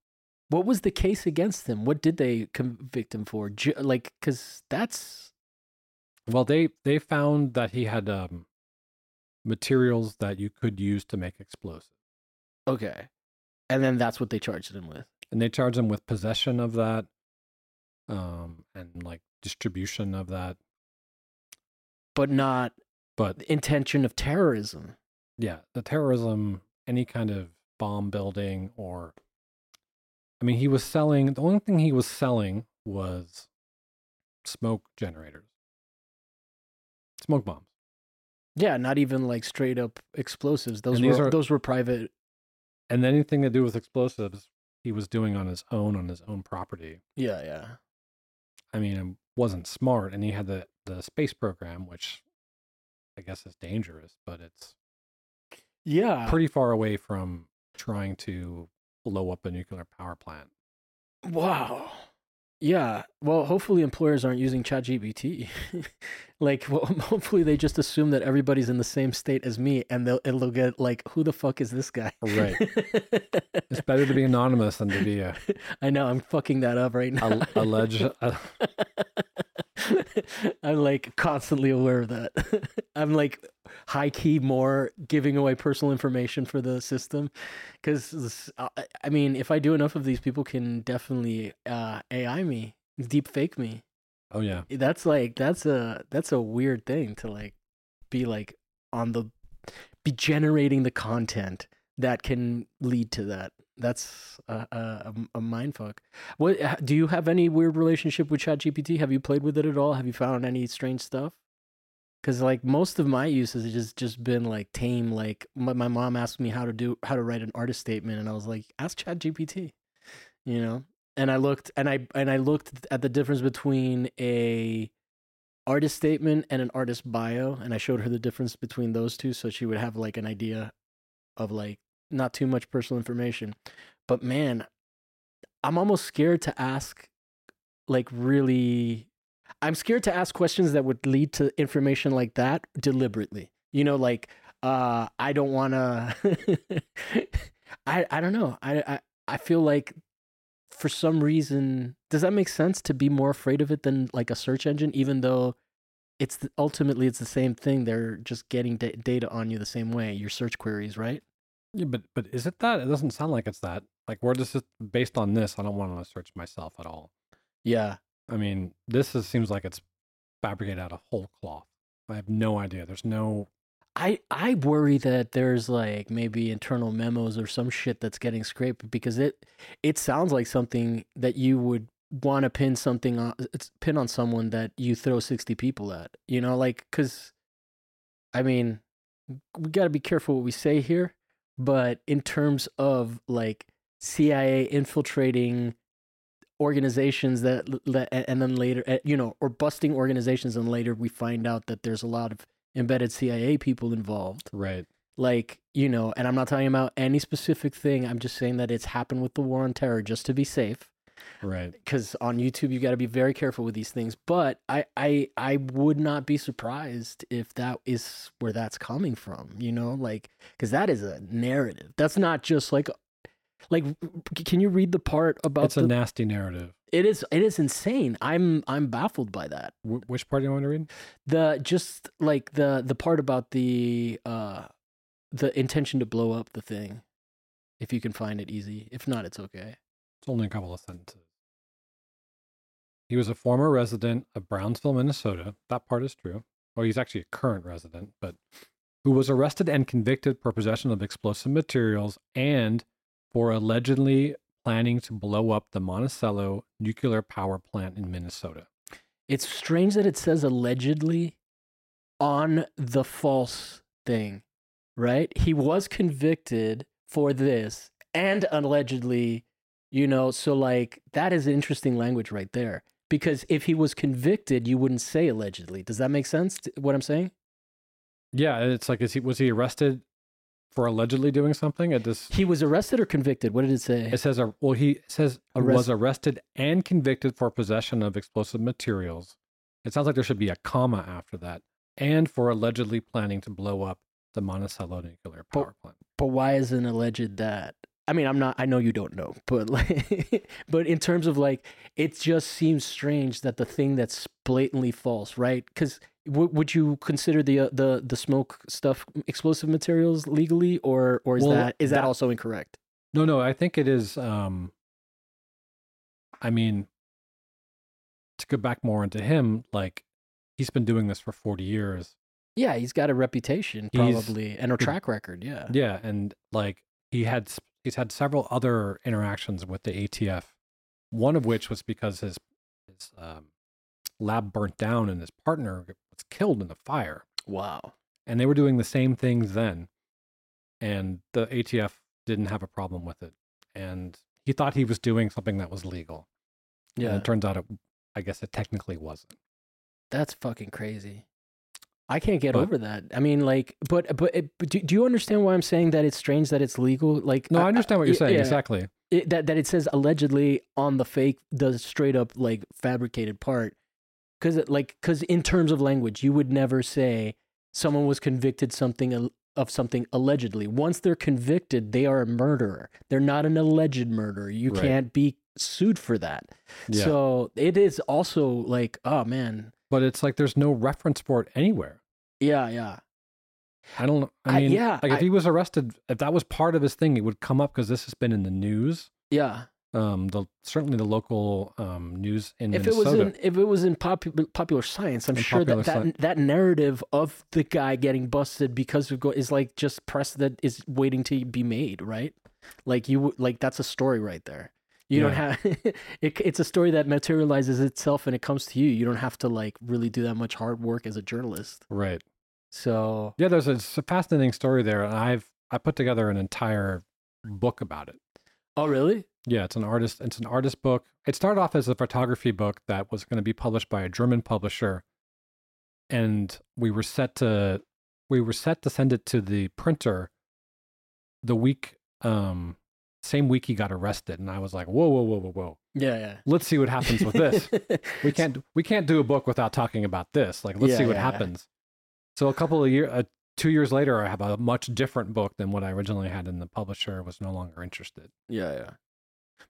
What was the case against him? What did they convict him for? Ju- like cuz that's Well, they they found that he had um, materials that you could use to make explosives, okay. And then that's what they charged him with. and they charged him with possession of that, um, and like distribution of that. But not But intention of terrorism. yeah, the terrorism, any kind of bomb building, or I mean, he was selling. The only thing he was selling was smoke generators, smoke bombs. Yeah, not even like straight up explosives. Those were are- those were private. and anything to do with explosives he was doing on his own on his own property Yeah, yeah. i mean it wasn't smart and he had the the space program which i guess is dangerous but it's Yeah. pretty far away from trying to blow up a nuclear power plant Wow. Yeah. Well, hopefully employers aren't using ChatGPT. like, well, hopefully they just assume that everybody's in the same state as me, and they'll it'll get like, who the fuck is this guy? Right. it's better to be anonymous than to be a, I know I'm fucking that up right now. alleged uh, I'm like constantly aware of that. I'm like high key more giving away personal information for the system because I mean, if I do enough of these, people can definitely uh, AI me, deep fake me. oh yeah That's like that's a that's a weird thing to like be like on the be generating the content that can lead to that. That's a a, a mind fuck. What do you have any weird relationship with ChatGPT? Have you played with it at all? Have you found any strange stuff? Because like most of my uses has just just been like tame. Like my, my mom asked me how to do how to write an artist statement, and I was like, ask ChatGPT. You know, and I looked and I and I looked at the difference between a artist statement and an artist bio, and I showed her the difference between those two, so she would have like an idea of like not too much personal information. But man, I'm almost scared to ask like really I'm scared to ask questions that would lead to information like that deliberately. You know, like uh I don't want to I I don't know. I I I feel like for some reason does that make sense to be more afraid of it than like a search engine even though it's the, ultimately it's the same thing they're just getting da- data on you the same way your search queries right yeah but but is it that it doesn't sound like it's that like where does it based on this i don't want to search myself at all yeah I mean, this is, seems like it's fabricated out of whole cloth. I have no idea. There's no. I I worry that there's like maybe internal memos or some shit that's getting scraped because it it sounds like something that you would want to pin something on it's pin on someone that you throw 60 people at. You know, like cuz I mean, we got to be careful what we say here, but in terms of like CIA infiltrating organizations that, and then later eh, you know or busting organizations and later we find out that there's a lot of embedded CIA people involved. Right. Like, you know, and I'm not talking about any specific thing. I'm just saying that it's happened with the war on terror just to be safe. Right. Because on YouTube you got to be very careful with these things. But I, I I would not be surprised if that is where that's coming from. You know, like because that is a narrative. That's not just like like can you read the part about It's the, a nasty narrative. it is it is insane. I'm I'm baffled by that Wh- which part do you want to read? the just like the the part about the uh the intention to blow up the thing if you can find it easy if not it's okay It's only a couple of sentences. He was a former resident of Brownsville, Minnesota. That part is true. Well, he's actually a current resident, but who was arrested and convicted for possession of explosive materials and for allegedly planning to blow up the Monticello nuclear power plant in Minnesota. it's strange that it says allegedly on the false thing right he was convicted for this and allegedly you know so like that is interesting language right there because if he was convicted you wouldn't say allegedly does that make sense what i'm saying Yeah, it's like is he was he arrested for allegedly doing something. It just He was arrested or convicted? What did it say? it says uh, well he says Arrest- was arrested and convicted for possession of explosive materials. It sounds like there should be a comma after that, and for allegedly planning to blow up the Monticello nuclear But- power plant. but why isn't alleged that? I mean, I'm not. I know you don't know, but like, but in terms of like, it just seems strange that the thing that's blatantly false, right? Because w- would you consider the uh, the the smoke stuff explosive materials legally, or or is Well, that is that, that- also incorrect? No, no, I think it is. Um, I mean, to go back more into him, like he's been doing this for forty years. Yeah, he's got a reputation He's- probably and a track record. Yeah. Yeah, and like he had he's had several other interactions with the ATF. One of which was because his his um, lab burnt down and his partner was killed in the fire. Wow. And they were doing the same things then, and the ATF didn't have a problem with it. And he thought he was doing something that was legal. And Yeah. it turns out it, I guess it technically wasn't. That's fucking crazy. I can't get But- over that. I mean, like, but but, it, but do, do you understand why I'm saying that it's strange that it's legal? Like, No, I understand what you're saying yeah. exactly. it, that that it says allegedly on the fake, the straight up like fabricated part, because like because in terms of language, you would never say someone was convicted something of something allegedly. Once they're convicted, they are a murderer. They're not an alleged murderer. You Right. can't be sued for that. Yeah. So it is also like, oh man, but it's like there's no reference for it anywhere. yeah, yeah. I don't. know. I I- mean, yeah, like if I- he was arrested, if that was part of his thing, it would come up because this has been in the news. Yeah. Um, the certainly the local um news in If it was in if it was in popu- popular science, I'm In sure that popular that, that narrative of the guy getting busted because of go is like just press that is waiting to be made, right? Like you like that's a story right there. You don't have it, it's a story that materializes itself and it comes to you. You don't have to like really do that much hard work as a journalist. right. So Yeah, there's a, a fascinating story there, and I've I put together an entire book about it. Oh really? Yeah, it's an artist. It's an artist book. It started off as a photography book that was going to be published by a German publisher, and we were set to we were set to send it to the printer the week um same week he got arrested, and I was like, whoa, whoa, whoa, whoa, whoa. Yeah, yeah. Let's see what happens with this. we can't we can't do a book without talking about this. Like, let's Yeah, see what yeah, yeah. happens. So a couple of years, uh, two years later, I have a much different book than what I originally had, and the publisher was no longer interested. Yeah, yeah.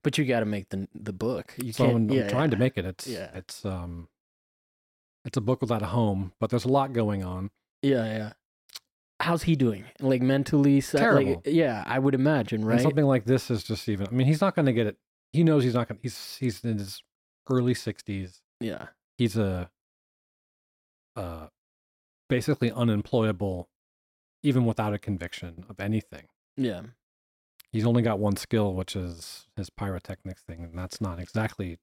But you got to make the the book. You so can't. I'm, I'm yeah, trying to make it. It's Yeah. it's um it's a book without a home, but there's a lot going on. Yeah, yeah. How's he doing? Like mentally? Terrible. Like, yeah, I would imagine, And right? something like this is just even. I mean, he's not going to get it. He knows he's not going. to He's he's in his early sixties. Yeah. He's a uh basically unemployable, even without a conviction of anything. Yeah. He's only got one skill, which is his pyrotechnics thing, and that's not exactly.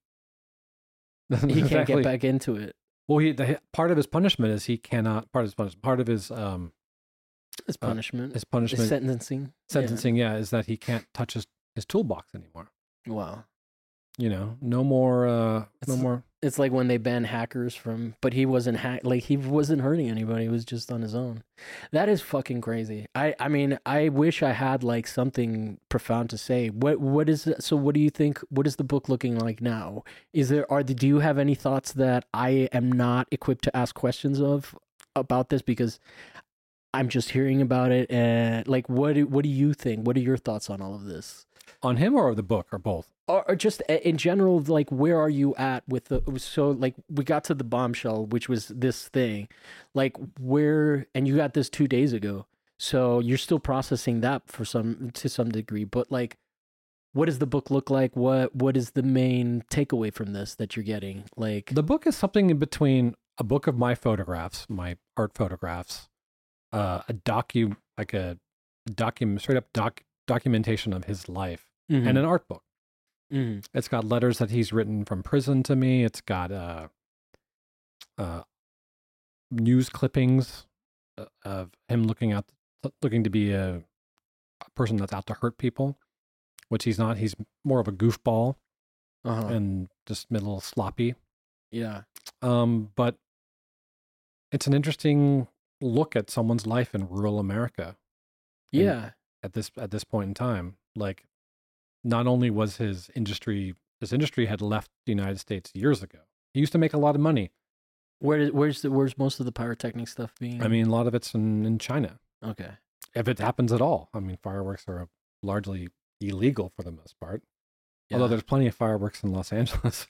He can't get back into it. Well, he the, part of his punishment is he cannot. Part of his punishment. Part of his um His Uh, punishment. his punishment sentencing. sentencing, yeah. is that he can't touch his, his toolbox anymore. Yeah. Wow. You know, no more, uh, no more. It's like when they ban hackers from, but he wasn't hack. Like he wasn't hurting anybody. He was just on his own. That is fucking crazy. I, I mean, I wish I had like something profound to say. What, what is? So, what do you think? What is the book looking like now? Is there are? Do you have any thoughts that I am not equipped to ask questions of about this because I'm just hearing about it and like, what, do- what do you think? What are your thoughts on all of this? On him or the book or both? or, or just eh, in general like where are you at with the so like we got to the bombshell which was this thing like where and you got this two days ago so you're still processing that for some to some degree but like what does the book look like what what is the main takeaway from this that you're getting like The book is something in between a book of my photographs, my art photographs, uh, a docu, like a document, straight up doc documentation of his life, Mhm, and an art book. mhm. It's got letters that he's written from prison to me. It's got uh, uh, news clippings uh, of him looking out, looking to be a, a person that's out to hurt people, which he's not. He's more of a goofball uh-huh. and just a little sloppy. yeah Um, but it's an interesting look at someone's life in rural America. Yeah. at this at this point in time. Like, not only was his industry his industry had left the United States years ago. He used to make a lot of money. Where where's the, where's most of the pyrotechnic stuff being? I mean, a lot of it's in, in China, okay. if it happens at all. I mean, fireworks are largely illegal for the most part. Although there's plenty of fireworks in Los Angeles,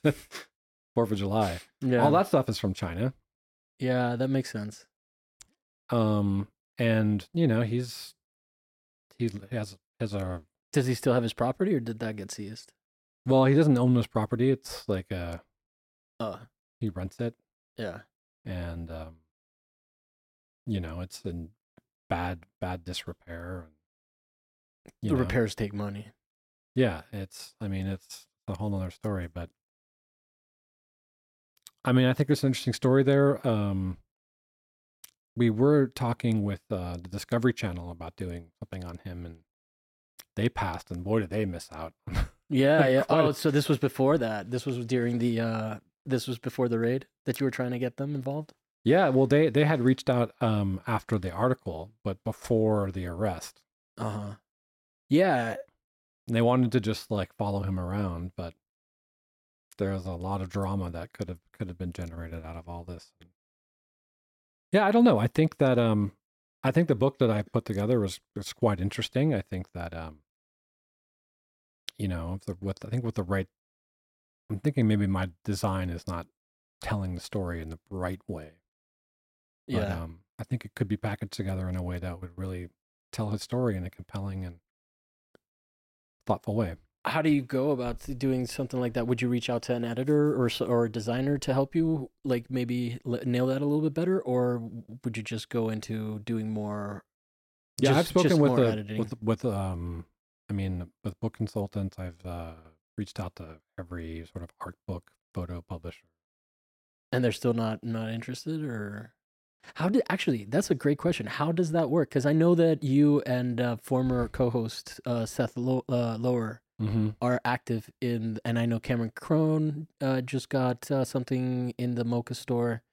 Fourth of July. yeah. All that stuff is from China. Yeah, that makes sense. Um, and you know he's he has has a Does he still have his property, or did that get seized? well he doesn't own this property. It's like uh Oh, he rents it, yeah. and um, you know it's in bad bad disrepair. And, the know, repairs take money. Yeah, it's. I mean, it's a whole nother story, but I mean, I think it's an interesting story there. Um, we were talking with uh, the Discovery Channel about doing something on him, and they passed, and boy, did they miss out. Yeah, yeah. Oh, so this was before that. This was during the. uh This was before the raid that you were trying to get them involved. yeah, well, they they had reached out um, after the article, but before the arrest. Uh huh. Yeah, And they wanted to just like follow him around, but there's a lot of drama that could have could have been generated out of all this. Yeah, I don't know. I think that um I think the book that I put together was was quite interesting. I think that um you know, the, with I think with the right I'm thinking maybe my design is not telling the story in the right way. But yeah. um I think it could be packaged together in a way that would really tell his story in a compelling and thoughtful way. How do you go about doing something like that? Would you reach out to an editor or or a designer to help you, like maybe nail that a little bit better, or would you just go into doing more? Yeah, just- I've spoken with the, editing? with with um I mean with book consultants. I've uh, reached out to every sort of art book photo publisher. and they're still not not interested or how did actually that's a great question how does that work because i know that you and uh, former co-host uh, seth Lo- uh, lower Mm-hmm. are active in and i know cameron crone uh, just got uh, something in the mocha store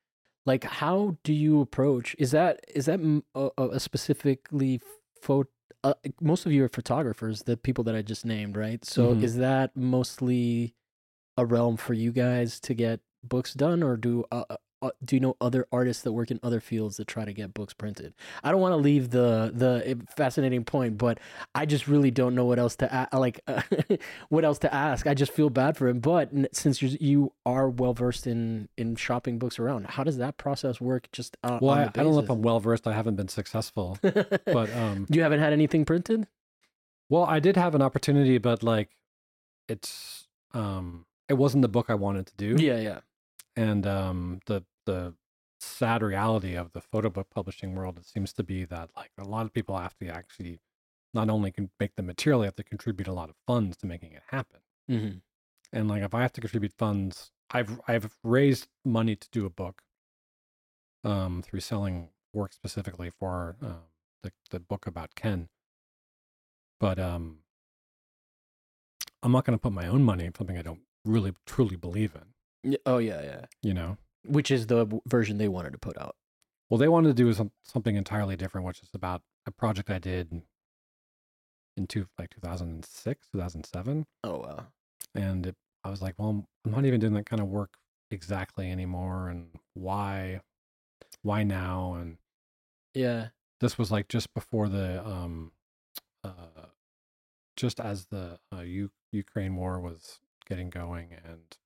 like how do you approach is that is that a, a specifically photo uh, most of you are photographers the people that i just named right so Mhm. is that mostly a realm for you guys to get books done or do uh, uh, uh, do you know other artists that work in other fields that try to get books printed i don't want to leave the the fascinating point but i just really don't know what else to a- like what else to ask i just feel bad for him but n- since you you are well versed in in shopping books around how does that process work just uh, Well, I, I don't know if? I'm well versed. I haven't been successful, but um, you haven't had anything printed well, I did have an opportunity, but like, it's um, it wasn't the book I wanted to do. yeah yeah and um, the the sad reality of the photo book publishing world it seems to be that like a lot of people have to actually not only can make the material they have to contribute a lot of funds to making it happen. Mm-hmm. and like if i have to contribute funds i've i've raised money to do a book um through selling work specifically for um, the the book about ken. But um i'm not going to put my own money in something i don't really truly believe in. Oh yeah yeah. You know which is the w- version they wanted to put out Well, they wanted to do some, something entirely different, which is about a project I did in, in two, like 2006, 2007. oh wow And it, I was like, well, I'm not even doing that kind of work exactly anymore. And why, why now? And yeah this was like just before the, um, uh, just as the uh, U- Ukraine war was getting going and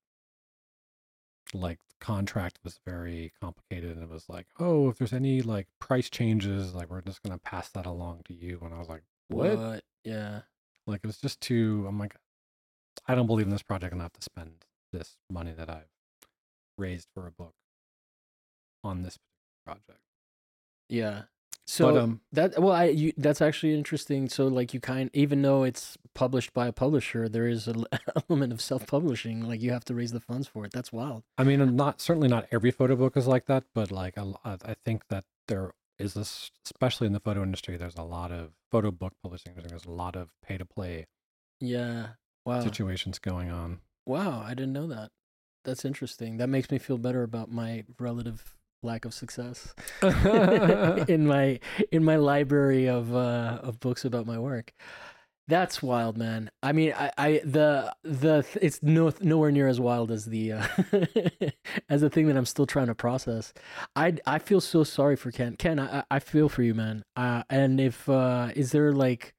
like the contract was very complicated and it was like oh if there's any like price changes like we're just to pass that along to you and i was like what? Yeah. Like it was just too i'm like i don't believe in this project enough to spend this money that i've raised for a book on this project. Yeah. So but um that well, I you, that's actually interesting. So like you kind even though it's published by a publisher, there is an element of self-publishing. Like you have to raise the funds for it. That's wild. I mean, I'm not certainly not every photo book is like that, but like I I think that there is this, especially in the photo industry. There's a lot of photo book publishing. There's a lot of pay to play Yeah. Wow. situations going on. Wow. I didn't know that. That's interesting. That makes me feel better about my relative lack of success in my in my library of uh of books about my work. That's wild, man. I mean, I, I the the it's no nowhere near as wild as the uh, as the thing that I'm still trying to process. I I feel so sorry for Ken. Ken, I I feel for you, man. Uh, and if uh, is there like,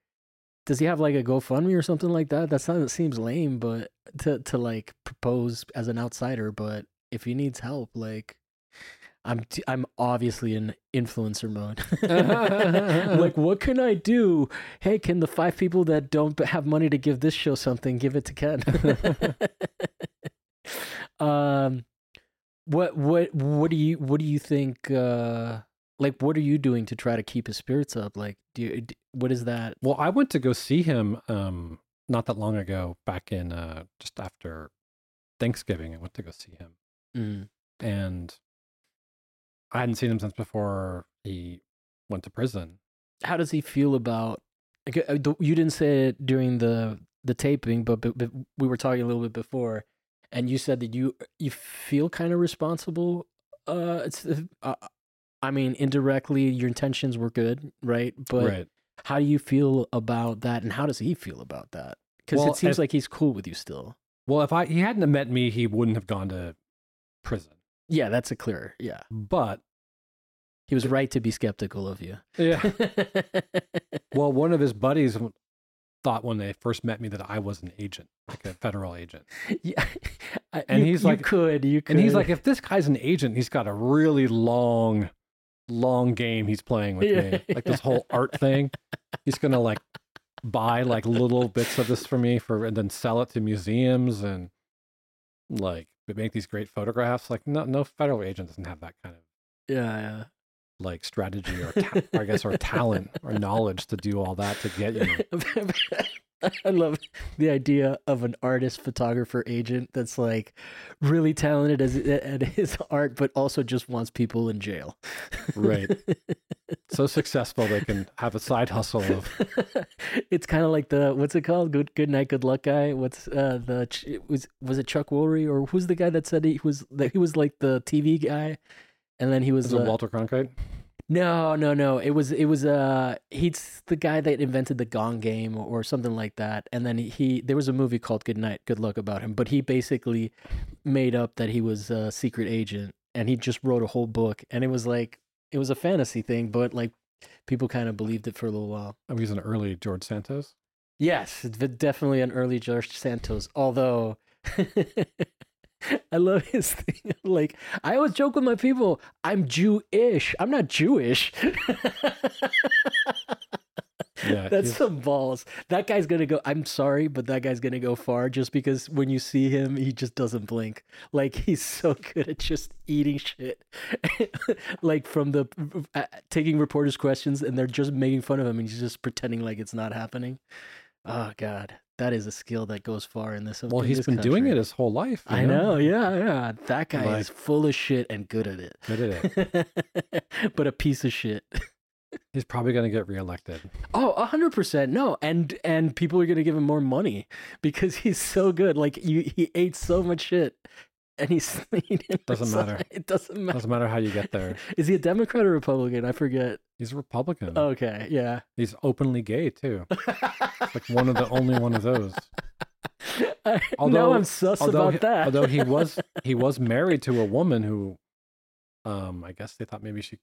does he have like a GoFundMe or something like that? That sounds seems lame, but to to like propose as an outsider. But if he needs help, like I'm t- I'm obviously in influencer mode. like, what can I do? Hey, can the five people that don't have money to give this show something give it to Ken? um, what what what do you what do you think? Uh, like, what are you doing to try to keep his spirits up? Like, do you what is that? well, I went to go see him um not that long ago, back in uh just after Thanksgiving. I went to go see him, Mm. and I hadn't seen him since before he went to prison. How does he feel about? uh, You didn't say it during the the taping, but, but, but we were talking a little bit before, and you said that you you feel kind of responsible. Uh, it's uh, I mean, indirectly, your intentions were good, right? But right. how do you feel about that, and how does he feel about that? Because Well, it seems if- like he's cool with you still. Well, if I he hadn't have met me, he wouldn't have gone to prison. Yeah, that's a clear. Yeah, But he was right to be skeptical of you. yeah, well, one of his buddies thought when they first met me that I was an agent, like a federal agent. yeah, And you- he's you like- could, you could, And he's like, if this guy's an agent, he's got a really long, long game he's playing with Yeah. me. Like this whole art thing. He's gonna like buy like little bits of this for me for and then sell it to museums and like make these great photographs. Like no no federal agent doesn't have that kind of yeah, like strategy or, ta- or I guess or talent or knowledge to do all that to get you. I love the idea of an artist photographer agent that's like really talented as, at his art, but also just wants people in jail. Right. So successful they can have a side hustle of it's kind of like the what's it called? Good Good Night, Good Luck guy. What's uh the was was it Chuck Woolery or who's the guy that said he was that he was like the TV guy, and then he was uh, Walter Cronkite. no no no it was it was uh he's the guy that invented the Gong game or, or something like that, and then he, he there was a movie called Good Night, Good Luck about him, but he basically made up that he was a secret agent, and he just wrote a whole book, and it was like it was a fantasy thing, but like people kind of believed it for a little while. Oh, he's an early George Santos. Yes, definitely an early George Santos. Although I love his thing. Like I always joke with my people, I'm Jewish. I'm not Jewish. Yeah, That's some balls. That guy's gonna go. I'm sorry, but that guy's gonna go far just because when you see him, he just doesn't blink. Like he's so good at just eating shit. like from the uh, taking reporters' questions and they're just making fun of him, and he's just pretending like it's not happening. Oh God, that is a skill that goes far in this. Well, in he's this been doing it his whole life. you I know, yeah, yeah. That guy Like- is full of shit and good at it. Good at it. but a piece of shit. He's probably going to get reelected. Oh, a hundred percent. No, and and people are gonna give him more money because he's so good. Like you, he ate so much shit, and he's he Doesn't matter. It doesn't matter. Doesn't matter how you get there. Is he a Democrat or Republican? I forget. He's a Republican. Okay, yeah. He's openly gay too. Like one of the only one of those. I, Although- now I'm sus Although, about he, that. although he was he was married to a woman who, um, I guess they thought maybe she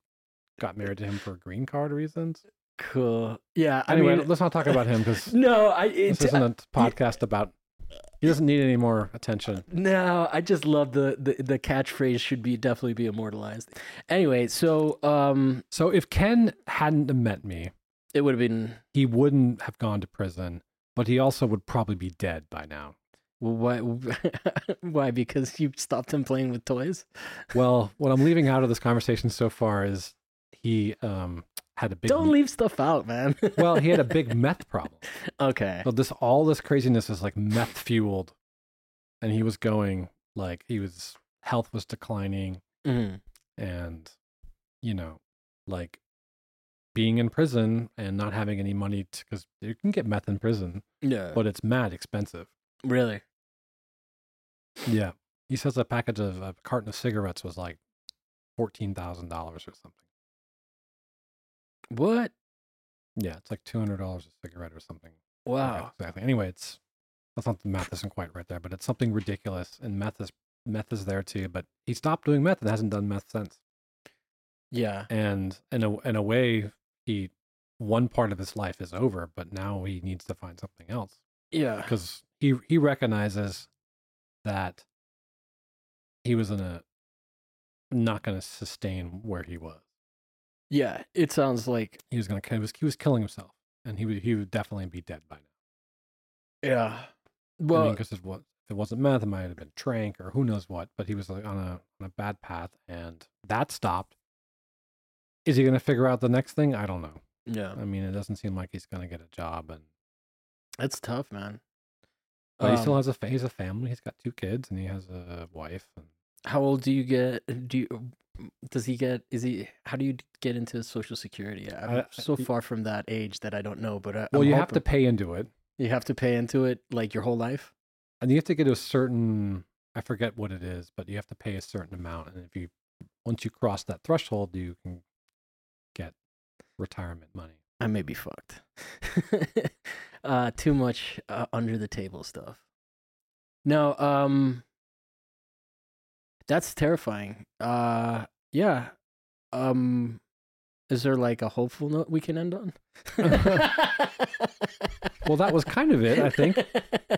got married to him for green card reasons. cool. Yeah. I Anyway, mean, let's not talk about him because no, I. this isn't a podcast about. He doesn't need any more attention. No, I just love the, the the catchphrase should be definitely be immortalized. Anyway, so um, So if Ken hadn't met me, it would have been he wouldn't have gone to prison, but he also would probably be dead by now. why why because you stopped him playing with toys. Well, what I'm leaving out of this conversation so far is he um had a big Don't leave stuff out, man. well, he had a big meth problem. okay. So this all this craziness is like meth fueled, and he was going like he was health was declining, Mhm. and you know, like being in prison and not having any money because you can get meth in prison, Yeah. but it's mad expensive. really? Yeah, he says a package of a carton of cigarettes was like fourteen thousand dollars or something. What? Yeah, it's like two hundred dollars a cigarette or something. Wow. exactly. Anyway, it's that's not the math isn't quite right there, but it's something ridiculous. And meth is meth is there too. But he stopped doing meth and hasn't done meth since. Yeah. And in a in a way, he one part of his life is over, but now he needs to find something else Yeah. because he he recognizes that he was in a not going to sustain where he was. Yeah. It sounds like He was going to he was he was killing himself, and he would he would definitely be dead by now. yeah. Well, because it was if it wasn't meth, it might have been trank or who knows what. But he was like on a on a bad path, and that stopped. Is he going to figure out the next thing? I don't know. yeah. I mean, it doesn't seem like he's going to get a job, and That's tough, man. but he still Um, has a he's a family. He's got two kids, and he has a wife. And How old do you get? Do you? Does he get? Is he? How do you get into Social Security? I'm I- so far from that age that I don't know. But I, well, I'm you have to pay into it, You have to pay into it like your whole life. and you have to get a certain. I forget what it is, but you have to pay a certain amount, and if you once you cross that threshold, you can get retirement money. I may be fucked. uh, too much uh, under the table stuff. No, um, that's terrifying. Uh, yeah. Um, is there like a hopeful note we can end on? Well, that was kind of it, I think.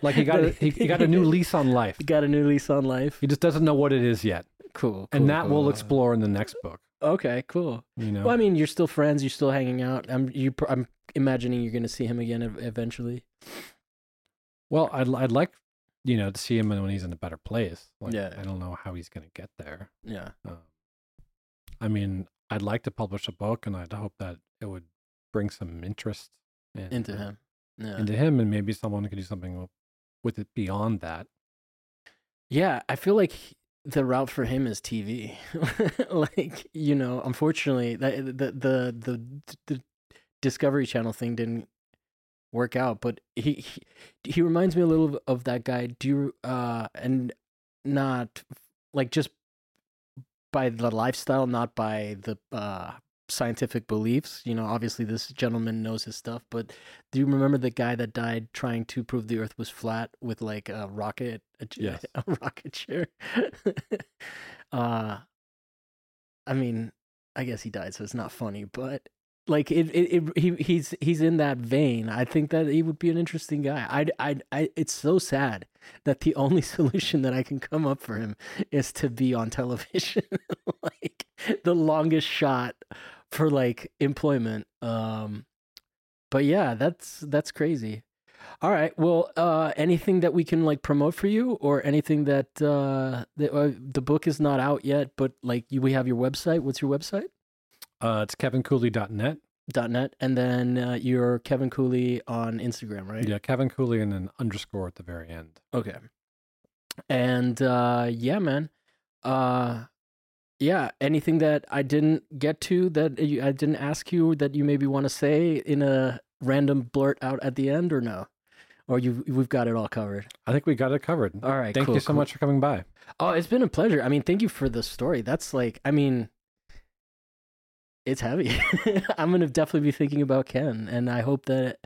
Like he got a, he, he got a new lease on life. He got a new lease on life. He just doesn't know what it is yet, Cool. cool, and that we'll explore in the next book. Okay, cool. You know, Well, I mean, you're still friends. You're still hanging out. I'm you. I'm imagining you're going to see him again ev- eventually. well, I'd I'd like you know to see him when he's in a better place. Like, Yeah. I don't know how he's going to get there. Yeah. Um, I mean, I'd like to publish a book, and I'd hope that it would bring some interest in, Into him. Yeah. into him, and maybe someone could do something with it beyond that. Yeah, I feel like he- the route for him is TV. like, you know, unfortunately, that the the the the Discovery Channel thing didn't work out, but he he, he reminds me a little of that guy. Do you uh and not like just by the lifestyle, not by the uh scientific beliefs. You know, obviously this gentleman knows his stuff, but do you remember the guy that died trying to prove the earth was flat with like a rocket a, Yes. a rocket chair? uh I mean, I guess he died so it's not funny, but like it, it, it he he's he's in that vein. I think that he would be an interesting guy. I I I it's so sad that the only solution that I can come up for him is to be on television. like the longest shot for like employment. Um but yeah, that's that's crazy. All right. Well, uh anything that we can like promote for you or anything that uh the, uh, the book is not out yet, but like you we have your website. What's your website? Uh, it's kevincooley.net. net and then uh, you're Kevin Cooley on Instagram, right? Yeah, Kevin Cooley and an underscore at the very end. Okay. And uh yeah, man. Uh yeah, anything that I didn't get to that you, I didn't ask you that you maybe want to say in a random blurt out at the end or no? Or you we've got it all covered. I think we got it covered. All right. Thank cool, you so cool. much for coming by. Oh, it's been a pleasure. I mean, thank you for the story. That's like, I mean, it's heavy. I'm gonna definitely be thinking about Ken, and I hope that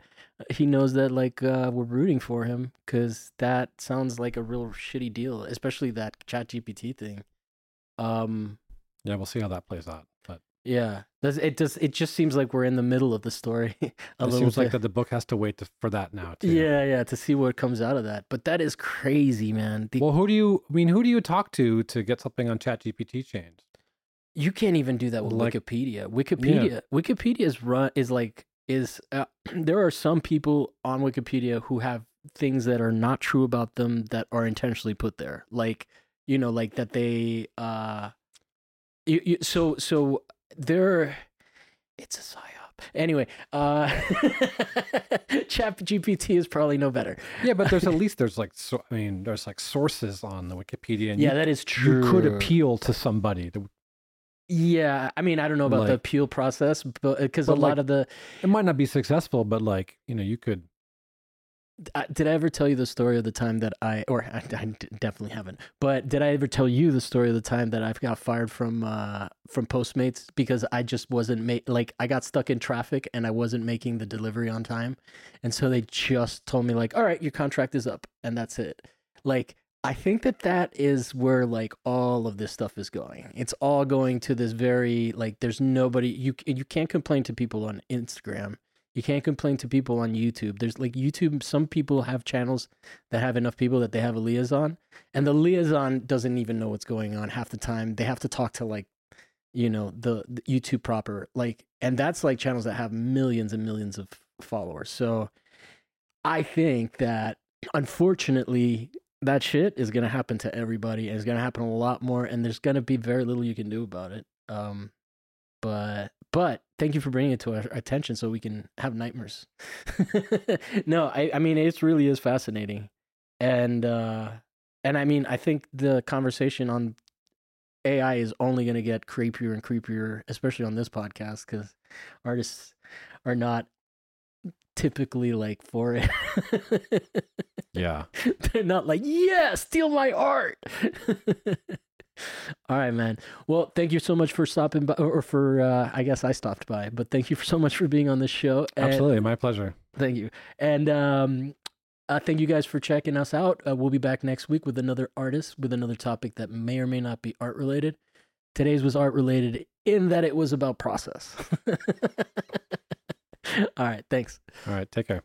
he knows that like uh, we're rooting for him because that sounds like a real shitty deal, especially that Chat GPT thing. Um, Yeah, we'll see how that plays out. But yeah, Does it does it just seems like we're in the middle of the story a it little seems bit. like that the book has to wait to, for that now too. yeah, yeah, to see what comes out of that. But that is crazy, man. The, Well, who do you? I mean, who do you talk to to get something on ChatGPT changed? You can't even do that with Like- Wikipedia. Wikipedia, Wikipedia is run is like is uh, there are some people on Wikipedia who have things that are not true about them that are intentionally put there. Like you know, like that they uh, you, you, so so they're it's a psyop. Anyway, uh, Chat GPT is probably no better. Yeah, but there's at least there's like so, I mean there's like sources on the Wikipedia, and Yeah, you, that is true. you could appeal to somebody. To, Yeah, I mean, I don't know about the appeal process, but because a But, lot of the it might not be successful, but like you know you could uh, did I ever tell you the story of the time that I, or I definitely haven't, but did I ever tell you the story of the time that I got fired from uh, from Postmates because I just wasn't ma- like I got stuck in traffic and I wasn't making the delivery on time, and so they just told me like, all right, your contract is up, and that's it. Like I think that that is where like all of this stuff is going. It's all going to this very like there's nobody you you can't complain to people on Instagram you can't complain to people on YouTube. There's like YouTube, some people have channels that have enough people that they have a liaison, and the liaison doesn't even know what's going on half the time. They have to talk to like, you know, the, the YouTube proper, like, and that's like channels that have millions and millions of followers. So I think that unfortunately, that shit is going to happen to everybody and it's going to happen a lot more, and there's going to be very little you can do about it. Um, but but thank you for bringing it to our attention so we can have nightmares. no, I, I mean it really is fascinating, and uh, and I mean I think the conversation on AI is only going to get creepier and creepier, especially on this podcast because artists are not typically like for it. Yeah. They're not like, yeah, steal my art. All right, man. Well, thank you so much for stopping by, or for, uh, I guess I stopped by, but thank you so much for being on this show. And Absolutely. My pleasure. Thank you. And um, uh, thank you guys for checking us out. Uh, we'll be back next week with another artist with another topic that may or may not be art related. Today's was art related in that it was about process. All right. Thanks. All right. Take care.